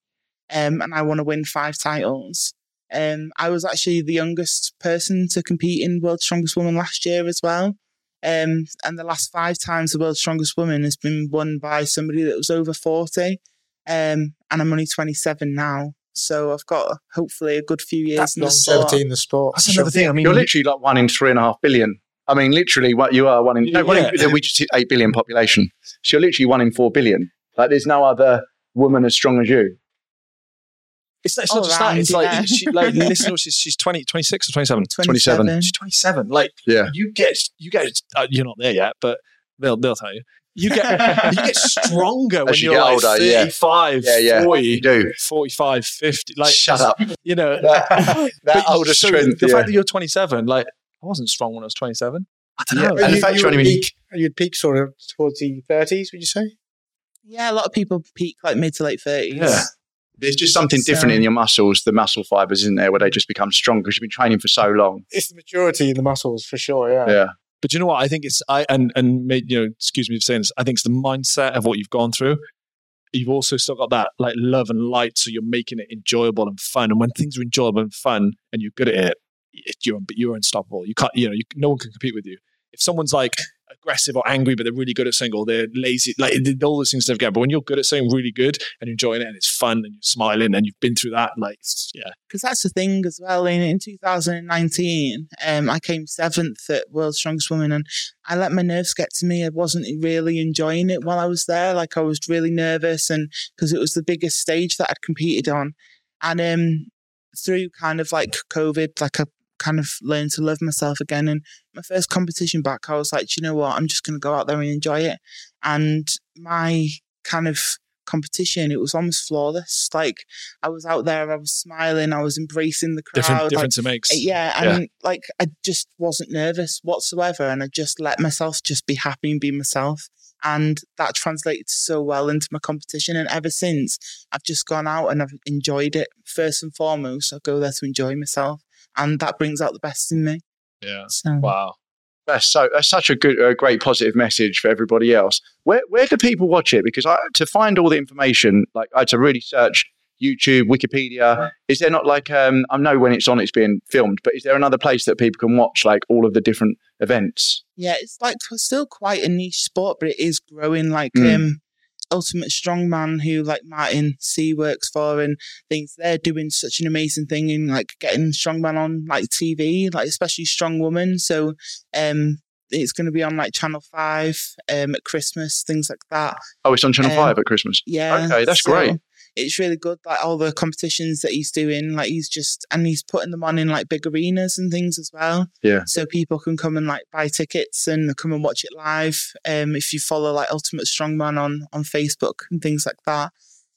um, and I want to win five titles. Um, I was actually the youngest person to compete in World's Strongest Woman last year as well. Um, and the last five times the World's Strongest Woman has been won by somebody that was over 40. Um, and I'm only 27 now. So I've got hopefully a good few years That's the sport. Longevity in the sport. That's another thing. I mean, You're literally like one in three and a half billion. I mean, literally, what you are one in. No, one in we just hit eight billion population. So you're literally one in four billion. Like, there's no other woman as strong as you. It's not, it's All not just that. around, It's like, yeah. she, like listen, she's, she's 20, 26 or 27. 27. She's 27. Like, Yeah. you get, you get, uh, you're not there yet, but they'll, they'll tell you. You get, you get stronger when you you're get like older, yeah. 35, Yeah, yeah. 40, You do. 45, 50. Like, Shut up. You know, That, that older so strength. The yeah. fact that you're 27, like, I wasn't strong when I was 27. I don't Yeah, know. and the you, fact you you're would only been- peak, you'd peak sort of towards the 30s, would you say? Yeah, a lot of people peak like mid to late 30s. Yeah. There's just something So- different in your muscles, the muscle fibers, isn't there, where they just become strong because you've been training for so long. It's the maturity in the muscles for sure, yeah. Yeah. But you know what? I think it's I and and made, you know, excuse me for saying this. I think it's the mindset of what you've gone through. You've also still got that like love and light, so you're making it enjoyable and fun. And when things are enjoyable and fun, and you're good at it, it- you're you're unstoppable. You can't, you know, you, no one can compete with you. If someone's like aggressive or angry, but they're really good at something, or they're lazy, like all those things together. But when you're good at something really good and enjoying it, and it's fun, and you're smiling, and you've been through that, like yeah, because that's the thing as well. In, in 2019, um, I came seventh at World's Strongest Woman, and I let my nerves get to me. I wasn't really enjoying it while I was there. Like I was really nervous, and because it was the biggest stage that I'd competed on, and um, through kind of like COVID, like I kind of learned to love myself again. And my first competition back, I was like, you know what? I'm just going to go out there and enjoy it. And my kind of competition, it was almost flawless. Like I was out there, I was smiling, I was embracing the crowd. different like, difference it makes. Eh, yeah, and like I just wasn't nervous whatsoever, and I just let myself just be happy and be myself, and that translated so well into my competition. And ever since, I've just gone out and I've enjoyed it. First and foremost, I go there to enjoy myself, and that brings out the best in me. Yeah. So Wow. That's so that's such a good, a great positive message for everybody else. Where where do people watch it? Because I, to find all the information, like I had to really search YouTube, Wikipedia. Is there not like um, I know when it's on, it's being filmed, but is there another place that people can watch like all of the different events? yeah, it's like still quite a niche sport, but it is growing. Like Mm. um, Ultimate Strongman, who like Martin C works for, and things they're doing such an amazing thing in like getting strongman on like TV, like especially Strong Woman. So um, it's going to be on like Channel Five um at Christmas, things like that. Oh, it's on Channel Um, Five at Christmas. Yeah. Okay, that's so great. It's really good. Like all the competitions that he's doing, like he's just and he's putting them on in like big arenas and things as well. Yeah. So people can come and like buy tickets and come and watch it live. Um, if you follow like Ultimate Strongman on on Facebook and things like that.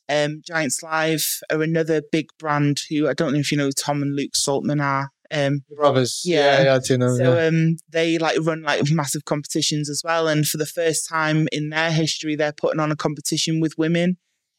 Um, Giants Live are another big brand who I don't know if you know Tom and Luke Stoltman are. Um, The brothers. Yeah. Yeah, yeah, I do know. so yeah. um, they like run like massive competitions as well, and for the first time in their history, they're putting on a competition with women.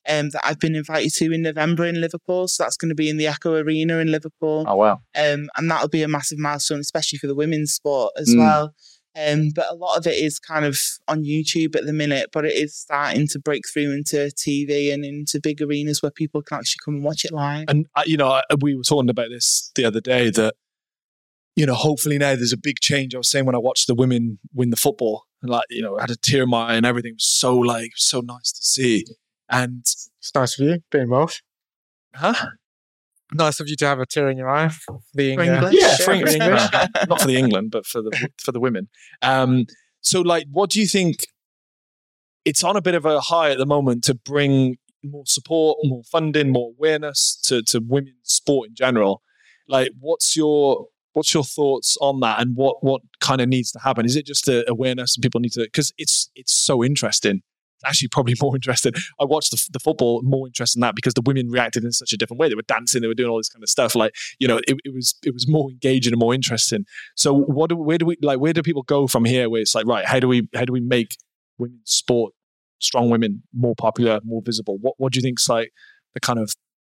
Um, that I've been invited to in November in Liverpool. So that's going to be in the Echo Arena in Liverpool, Oh wow. um, and that'll be a massive milestone, especially for the women's sport as Mm. well. Um, but a lot of it is kind of on YouTube at the minute, but it is starting to break through into TV and into big arenas where people can actually come and watch it live. And uh, you know, I- we were talking about this the other day that you know, hopefully now there's a big change. I was saying when I watched the women win the football, and like you know, I had a tear in my eye, and everything was so like so nice to see. And It's nice of you being Welsh. huh? Nice of you to have a tear in your eye for being For uh, English? Yeah, Yeah, for for English, English. not for the England, but for the for the women. Um, so, like, what do you think? It's on a bit of a high at the moment to bring more support, more funding, more awareness to to women's sport in general. Like, what's your what's your thoughts on that, and what what kind of needs to happen? Is it just a awareness and people need to because it's it's so interesting. Actually, probably more interested. I watched the, the football more interested in that because the women reacted in such a different way. They were dancing, they were doing all this kind of stuff. Like you know, it, it was it was more engaging and more interesting. So what do where do we like where do people go from here? Where it's like right, how do we how do we make women's sport, strong women, more popular, more visible? What what do you think's like the kind of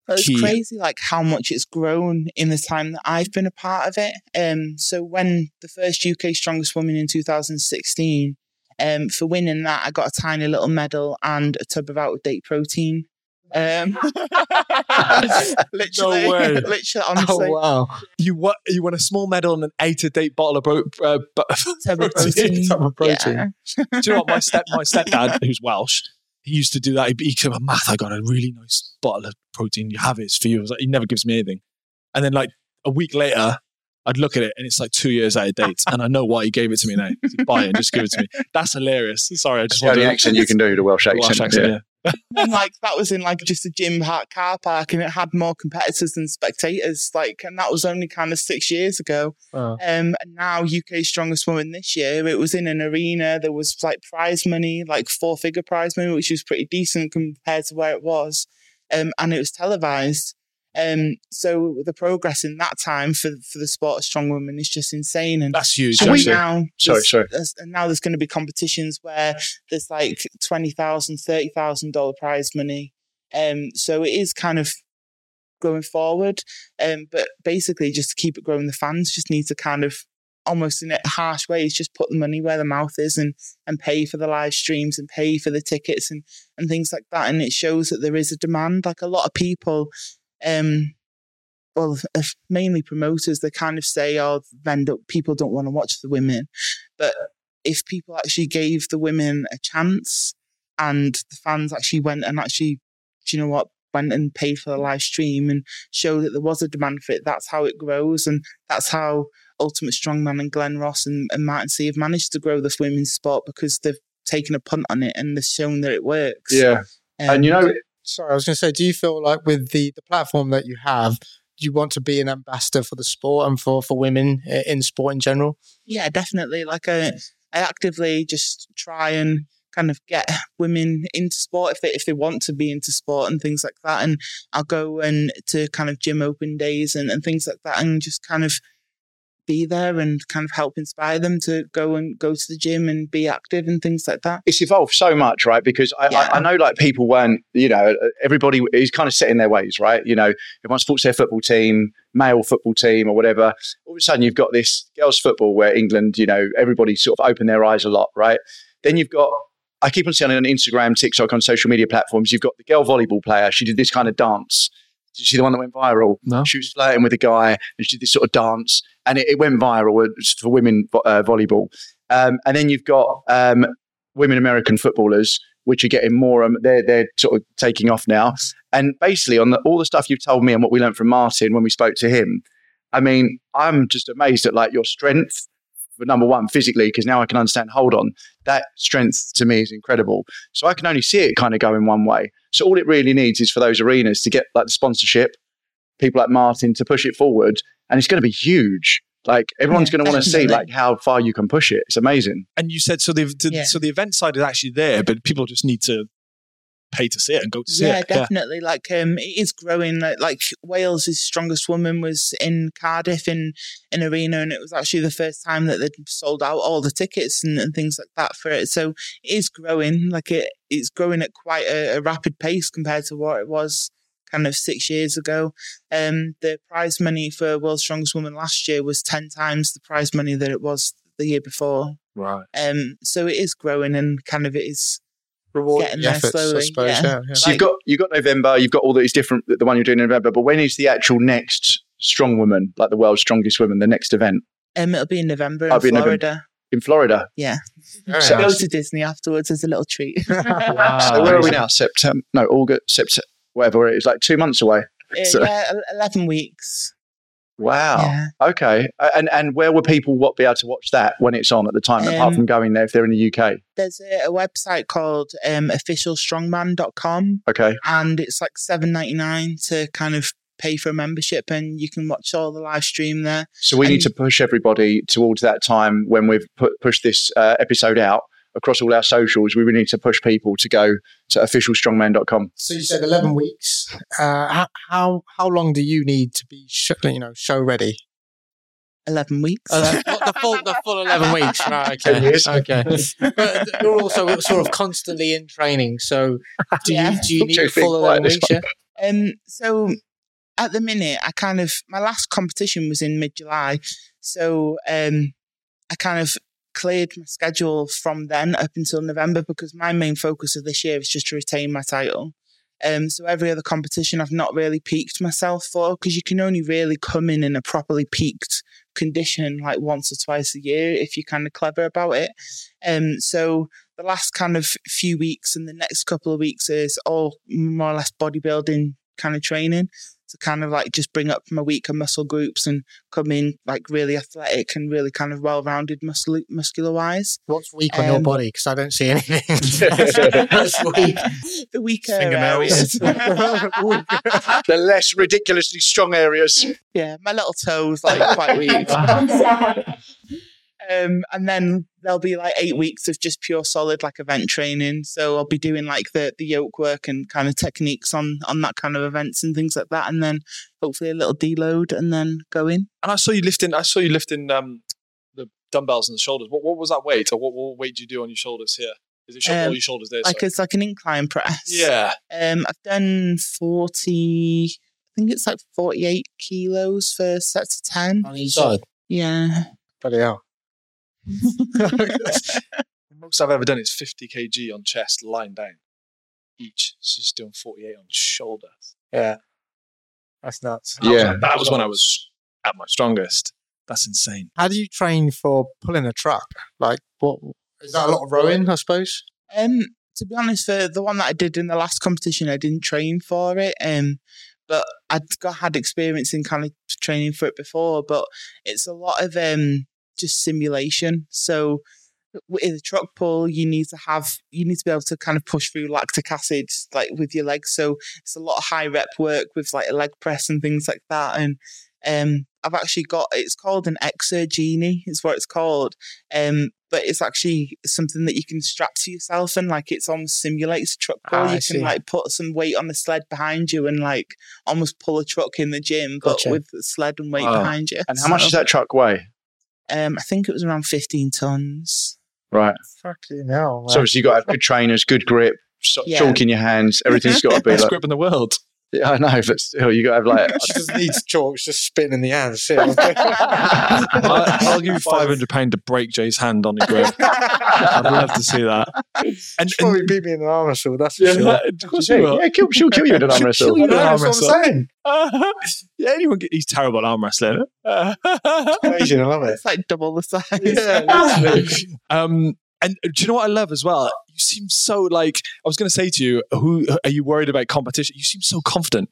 It's key. crazy, like how much it's grown in the time that I've been a part of it. Um, so when the first UK Strongest Woman in 2016, um, for winning that, I got a tiny little medal and a tub of out of date protein. Um, literally, way. literally, Oh wow! you what you won a small medal and an eight a date bottle of bro- uh, bu- tub of protein. protein. Tub of protein. Yeah. Do you know what my step my stepdad who's Welsh he used to do that. He'd be, he came up, Matt, I got a really nice bottle of protein. You have it, it's for you. I was like, he never gives me anything. And then like a week later, I'd look at it and it's like two years out of date. and I know why he gave it to me now. He'd buy it and just give it to me. That's hilarious. Sorry, I just the only accent you can do, the Welsh accent. Welsh accent. yeah. Yeah. and like that was in like just a gym ha- car park and it had more competitors than spectators like and that was only kind of six years ago Wow. um and now uk strongest woman this year it was in an arena there was like prize money like four figure prize money which was pretty decent compared to where it was um and it was televised um so the progress in that time for for the sport of strong women is just insane and That's huge. So and now Sorry, there's- sorry. and now there's going to be competitions where there's like twenty thousand, thirty thousand dollar prize money. Um, so it is kind of going forward. Um, but basically, just to keep it growing, the fans just need to kind of almost in a harsh ways just put the money where the mouth is and and pay for the live streams and pay for the tickets and and things like that. And it shows that there is a demand. Like a lot of people, um, well, if- mainly promoters, they kind of say, "Oh, don't, people don't want to watch the women," but if people actually gave the women a chance and the fans actually went and actually, do you know what, went and paid for the live stream and showed that there was a demand for it, that's how it grows, and that's how Ultimate Strongman and Glenn Ross and, and Martin C have managed to grow this women's sport because they've taken a punt on it and they've shown that it works. Yeah. Um, And you know, Sorry, I was going to say, do you feel like with the the platform that you have, do you want to be an ambassador for the sport and for for women in sport in general? yeah, definitely. Like I, I actively just try and kind of get women into sport if they if they want to be into sport and things like that. And I'll go and to kind of gym open days and, and things like that and just kind of be there and kind of help inspire them to go and go to the gym and be active and things like that. It's evolved so much, right? Because I, Yeah. I, I know like people weren't, you know, everybody is kind of set in their ways, right? You know, everyone supports their football team, male football team or whatever. All of a sudden you've got this girls football where England, you know, everybody sort of open their eyes a lot, right? Then you've got I keep on seeing on Instagram, TikTok, on social media platforms, you've got the girl volleyball player. She did this kind of dance. Did you see the one that went viral? No. She was flirting with a guy and she did this sort of dance and it, it went viral for women uh, volleyball. Um, and then you've got um, women American footballers, which are getting more, um, they're, they're sort of taking off now. And basically, on the, all the stuff you've told me and what we learned from Martin when we spoke to him, I mean, I'm just amazed at like your strength for number one, physically, because now I can understand, hold on, that strength to me is incredible. So I can only see it kind of going one way. So all it really needs is for those arenas to get like the sponsorship, people like Martin to push it forward, and it's going to be huge. Like everyone's Yeah, going to want to see like how far you can push it. It's amazing. And you said so the, the Yeah. so the event side is actually there, but people just need to pay to see it and go to see yeah, it. definitely. Like um, it is growing. Like, like Wales' strongest woman was in Cardiff in an arena, and it was actually the first time that they'd sold out all the tickets and, and things like that for it. So it is growing. Like it, it's growing at quite a, a rapid pace compared to what it was kind of six years ago. Um, the prize money for World's Strongest Woman last year was ten times the prize money that it was the year before. Right. Um, so it is growing and kind of it is Reward Getting the there efforts, I suppose. yeah. Yeah, yeah. So you've got you've got November, you've got all these different the one you're doing in November, but when is the actual next strong woman, like the world's strongest woman, the next event um, it'll be in November in I'll be in November. Florida. in Florida? Very So- Go to Disney afterwards as a little treat. so where are we now? September? No, August, September, whatever it is, like two months away. Uh, So- yeah, eleven weeks. Wow. Yeah. Okay. And and where will people what be able to watch that when it's on at the time, apart Um, from going there if they're in the UK? There's a, a website called um, officialstrongman.com, Okay. and it's like seven ninety nine to kind of pay for a membership, and you can watch all the live stream there. So we need to push everybody towards that time when we've put pushed this uh, episode out across all our socials. We really need to push people to go to officialstrongman.com. So you said eleven weeks. Uh, how, how how long do you need to be sh- you know show ready? Eleven weeks. Oh, the full the full eleven weeks. Right, okay. years. Okay. But you're also sort of constantly in training. So do Yeah. you do you need Joe, a full eleven weeks? Yeah? Um, so at the minute, I kind of my last competition was in mid July, so um, I kind of cleared my schedule from then up until November because my main focus of this year is just to retain my title. Um, so every other competition, I've not really peaked myself for because you can only really come in in a properly peaked condition like once or twice a year if you're kind of clever about it. Um, so the last kind of few weeks and the next couple of weeks is all more or less bodybuilding kind of training to kind of like just bring up my weaker muscle groups and come in like really athletic and really kind of well-rounded muscle muscular wise. What's weak on your Um, body? Because I don't see anything. That's weak. The weaker Fingernails. areas. The less ridiculously strong areas. yeah, my little toes like quite weak. Um, and then there'll be like eight weeks of just pure solid like event training. So I'll be doing like the the yoke work and kind of techniques on on that kind of events and things like that. And then hopefully a little deload and then go in. And I saw you lifting. I saw you lifting um, the dumbbells and the shoulders. What, what was that weight, or what, what weight do you do on your shoulders here? Is it sho- Um, all your shoulders there? Like sorry? it's like an incline press. yeah. Um, I've done forty. I think it's like forty-eight kilos for sets of ten. On each side. Yeah. Bloody hell. The most I've ever done is 50 kg on chest, lying down. Each. She's doing 48 on shoulders. Yeah. That's nuts. Yeah. That was when I was at my strongest. That's insane. How do you train for pulling a truck? Like, what is that? A lot of rowing, I suppose. Um, to be honest, for the one that I did in the last competition, I didn't train for it. Um, but I'd got had experience in kind of training for it before. But it's a lot of um just simulation. So with a truck pull, you need to have you need to be able to kind of push through lactic acid like with your legs. So it's a lot of high rep work with like a leg press and things like that. And um, I've actually got it's called an Exergenie, is what it's called. Um, but it's actually something that you can strap to yourself and like it's almost simulates a truck pull. Ah, you can like put some weight on the sled behind you and like almost pull a truck in the gym, but with the sled and weight Wow. behind you. And how much does that truck weigh? Um, I think it was around 15 tons. Right. Fucking hell. So obviously you got to have good trainers, good grip, so- Yeah. chalk in your hands. Everything's got to be Best like. grip in the world. Yeah, I know, but still, you got to have like. she doesn't need chalk, she's just spitting in the hands. I, I'll give you five hundred pound to break Jay's hand on your grip. I'd love to see that. And, and Probably beat me in an arm wrestle, that's for yeah, sure. of course you will. yeah, kill, she'll kill you in an arm wrestle. She'll kill you. Yeah, arm that's what I'm wrestle. saying. yeah, anyone get, he's terrible at arm wrestling. Amazing, I love it. It's like double the size. Yeah, um, and uh, do you know what I love as well? You seem so like I was going to say to you, who are you worried about competition? You seem so confident.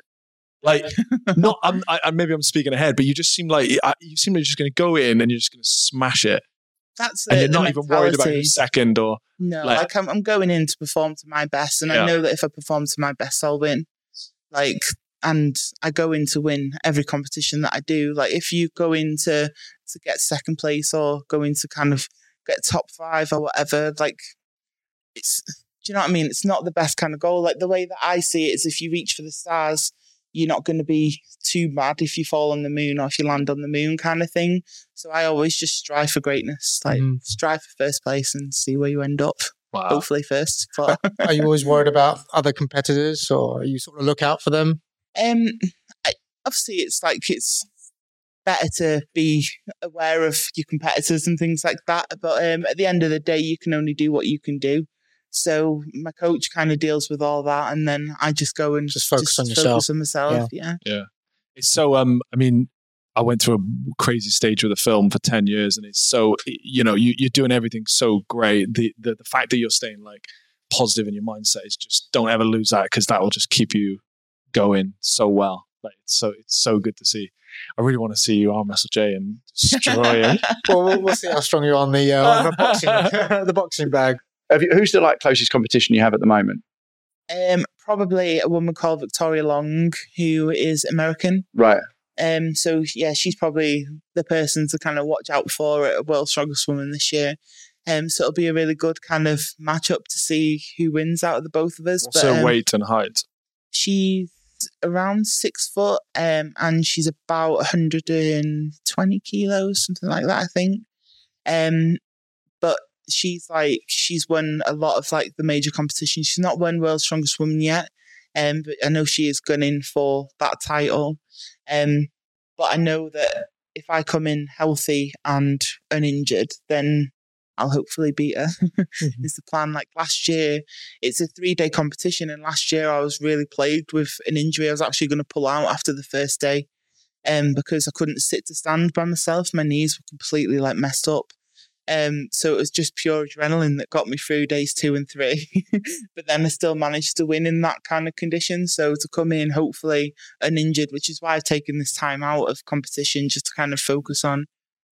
Like, not I'm, I, I- maybe I'm speaking ahead, but you just seem like you seem like you're just going to go in and you're just going to smash it, That's and the- you're the not even worried about mentality. who's second or No, Like- like, I'm, I'm going in to perform to my best, and Yeah. I know that if I perform to my best, I'll win. Like, and I go in to win every competition that I do. Like, if you go in to to get second place or go in to kind of get top five or whatever, like, it's do you know what I mean? It's not the best kind of goal. Like the way that I see it is, if you reach for the stars, you're not going to be too mad if you fall on the moon or if you land on the moon, kind of thing. So I always just strive for greatness, like Mm. strive for first place and see where you end up wow. hopefully first. But Are you always worried about other competitors or are you sort of look out for them? um, I, obviously, it's like it's better to be aware of your competitors and things like that. But um, at the end of the day, you can only do what you can do. So my coach kind of deals with all that, and then I just go and Just focus on focus yourself. on myself. Yeah. It's so um I mean I went through a crazy stage with the film for 10 years and it's so you know you you're doing everything so great the the, the fact that you're staying like positive in your mindset is just don't ever lose that because that will just keep you going so well like it's so it's so good to see I really want to see you arm wrestle Jay and destroy him well, we'll, we'll see how strong you are on the, uh, on the boxing, the boxing bag. Have you, who's the like closest competition you have at the moment? Um, probably a woman called Victoria Long, who is American. Right. Um, so yeah, she's probably the person to kind of watch out for at World's Strongest Woman this year. Um, so it'll be a really good kind of matchup to see who wins out of the both of us. what's her um, weight and height she's around six foot, um, and she's about 120 kilos, something like that, I think. Um, but she's like she's won a lot of like the major competitions. She's not won World's Strongest Woman yet, um, but I know she is gunning for that title. Um, but I know that if I come in healthy and uninjured, then I'll hopefully beat her. is the plan. Like last year, it's a three day competition, and last year I was really plagued with an injury. I was actually going to pull out after the first day, um, because I couldn't sit to stand by myself. My knees were completely like messed up. Um, so it was just pure adrenaline that got me through days two and three. but then I still managed to win in that kind of condition. So to come in hopefully uninjured, which is why I've taken this time out of competition just to kind of focus on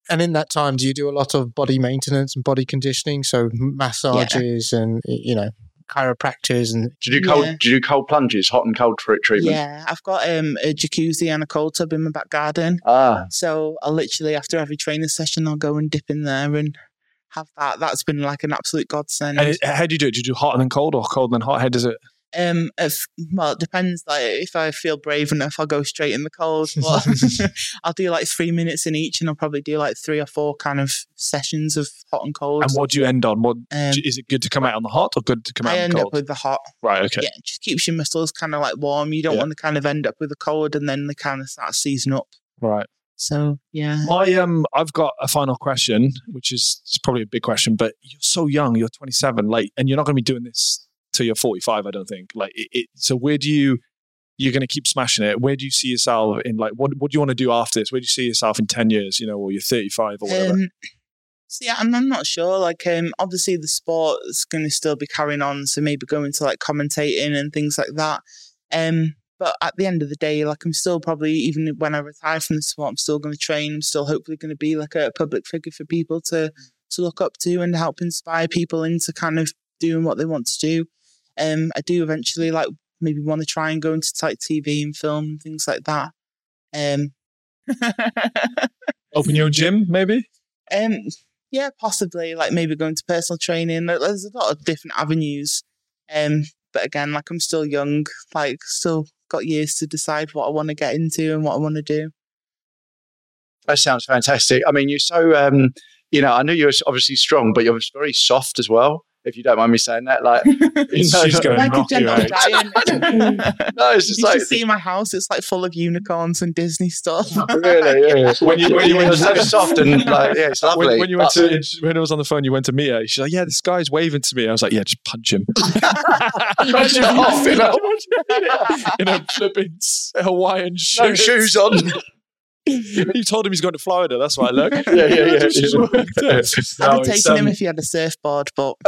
And in that time, do you do a lot of body maintenance and body conditioning? So massages and, you know, chiropractors and Do you do cold? Yeah. Do you do cold plunges, hot and cold tr- treatment? Yeah, I've got um, a jacuzzi and a cold tub in my back garden. Ah, So I'll literally, after every training session, I'll go and dip in there and have that. That's been like an absolute godsend. and how do you do it do you do hot and then cold or cold and then hot how does it um, if, well, it depends. Like, if I feel brave enough, I'll go straight in the cold. But I'll do like three minutes in each, and I'll probably do like three or four kind of sessions of hot and cold. and what do you end on what Um, is it good to come out on the hot or good to come out I end the up cold with the hot. right okay Yeah, it just keeps your muscles kind of like warm. You don't Yeah. want to kind of end up with the cold, and then they kind of start seizing up. right So yeah. My um, I've got a final question, which is it's probably a big question, but you're so young. You're 27, like, and you're not going to be doing this till you're 45. I don't think. Like, it, it, so where do you? You're going to keep smashing it. Where do you see yourself in? Like, what what do you want to do after this? Where do you see yourself in 10 years? You know, or you're 35 or whatever. Um, so yeah, I'm, I'm not sure. Like, um, obviously the sport's going to still be carrying on, so maybe going to like commentating and things like that. Um, but at the end of the day, like I'm still probably even when I retire from the sport, I'm still going to train. I'm still hopefully going to be like a public figure for people to to look up to and help inspire people into kind of doing what they want to do. Um, I do eventually like maybe want to try and go into like TV and film and things like that. Um, Open your own gym, maybe. Um, yeah, possibly. Like maybe going to personal training. There's a lot of different avenues. Um, but again, like I'm still young. Like still got years to decide what I want to get into and what I want to do. That sounds fantastic. I mean, you're so, um, you know, I know you're obviously strong, but you're very soft as well. If you don't mind me saying that, like, you know, She's going like a knock you out. no, it's just you like should see my house. It's like full of unicorns and Disney stuff. really, yeah. When you- when you You're went- so soft and like, yeah, it's lovely. When, when you went But- to when I was on the phone, you went to meet her. She's like, "Yeah, this guy's waving to me." I was like, "Yeah, just punch him." Punch him off, you know. in a flipping s- Hawaiian shirt. no shoes on. you told him he's going to Florida. That's why. Look. yeah, yeah, yeah. Just worked it. I'd No, have it's, taken him um, if he had a surfboard, but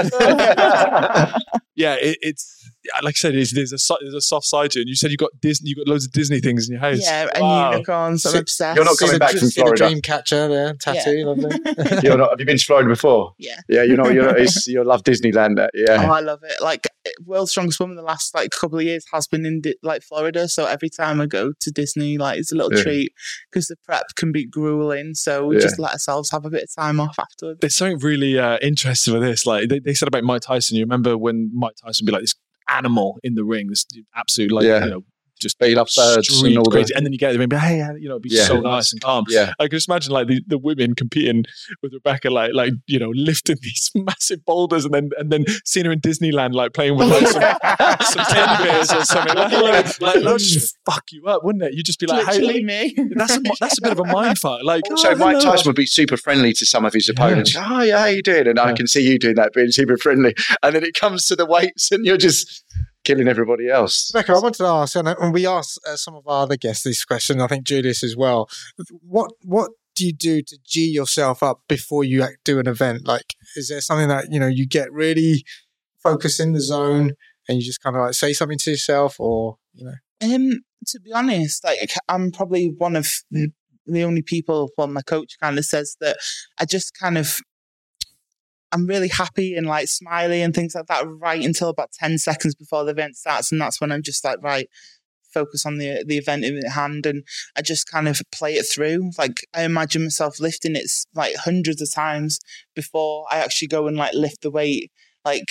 yeah, it, it's yeah, like I said, it's, there's a there's a soft side to it. And you said you got Disney, you got loads of Disney things in your house. yeah, and Wow. unicorns. I'm So obsessed. you're not See coming the back dr- from see the Florida. dream catcher there, tattoo, lovely. You're not, have you been to Florida before? Yeah. Yeah, you know, you're, it's, you love Disneyland. uh, Oh, Yeah. I love it. Like World's Strongest Woman, the last like couple of years has been in like Florida. So every time I go to Disney, like it's a little Yeah. treat because the prep can be grueling. So we Yeah. just let ourselves have a bit of time off afterwards. There's something really uh, interesting with this. Like they, they said about Mike Tyson. You remember when Mike Tyson would be like this animal in the ring, this absolute like Yeah. you know just But you love birds street and all crazy. that. And then you get there and be like, hey, you know, it'd be Yeah. so nice and calm. Yeah. I can just imagine like the, the women competing with Rebecca, like like you know, lifting these massive boulders and then and then seeing her in Disneyland, like playing with like some, some teddy bears or something. Like, like, like, that would just fuck you up, wouldn't it? You'd just be like, hey, me. that's a, that's a bit of a mind fuck. Like, So oh, Mike hello. Tyson would be super friendly to some of his opponents. Oh yeah, how you doing? And I can see you doing that, being super friendly. And then it comes to the weights, and you're just killing everybody else. Rebecca, I wanted to ask, and we asked uh, some of our other guests this question. I think Julius as well. What what do you do to g yourself up before you do an event? Like, is there something that you know you get really focused in the zone and you just kind of like say something to yourself, or you know? Um, to be honest, like I'm probably one of the, the only people. Well, my coach kind of says that I just kind of I'm really happy and like smiley and things like that right until about ten seconds before the event starts, and that's when I'm just like right. Focus on the the event in hand, and I just kind of play it through. Like I imagine myself lifting it like hundreds of times before I actually go and like lift the weight. Like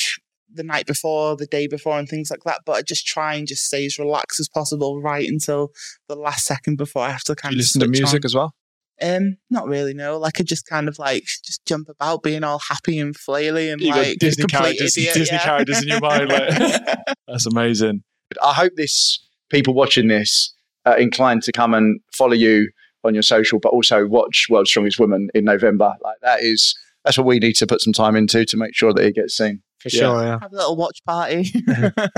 the night before, the day before, and things like that. But I just try and just stay as relaxed as possible right until the last second before I have to Do kind you of listen to music on. as well? Um, not really. No, like I just kind of like just jump about, being all happy and flaily and You got like Disney characters, idiot, Disney yeah. characters in your mind. Like, that's amazing. I hope this people watching this are inclined to come and follow you on your social, but also watch World's Strongest Woman in November. Like that is that's what we need to put some time into to make sure that it gets seen. For Yeah. sure, yeah. Have a little watch party.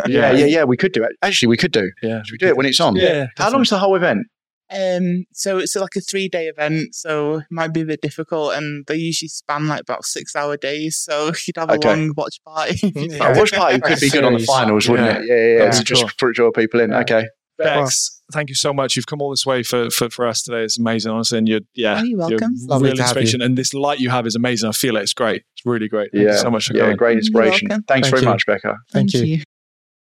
Yeah, yeah, yeah. We could do it. Actually, we could do. Yeah. Should we do it when it's on? Yeah. How long's the whole event? Um, so it's like a three day event, so it might be a bit difficult, and they usually span like about six hour days. So you'd have a Okay. long watch party. Yeah. A watch party could be good on the Series. finals, wouldn't Yeah. it? Yeah, yeah, yeah. That'd To just cool. put draw people in. Yeah. Okay. Bex, thank you so much. You've come all this way for, for, for us today. It's amazing, honestly. And you're, yeah, Oh, you're welcome. Lovely real to have you. inspiration. And this light you have is amazing. I feel it. It's great. It's really great. Thank yeah. you so much for yeah, coming. great inspiration. Thanks Thank very you. much, Becca. Thank you.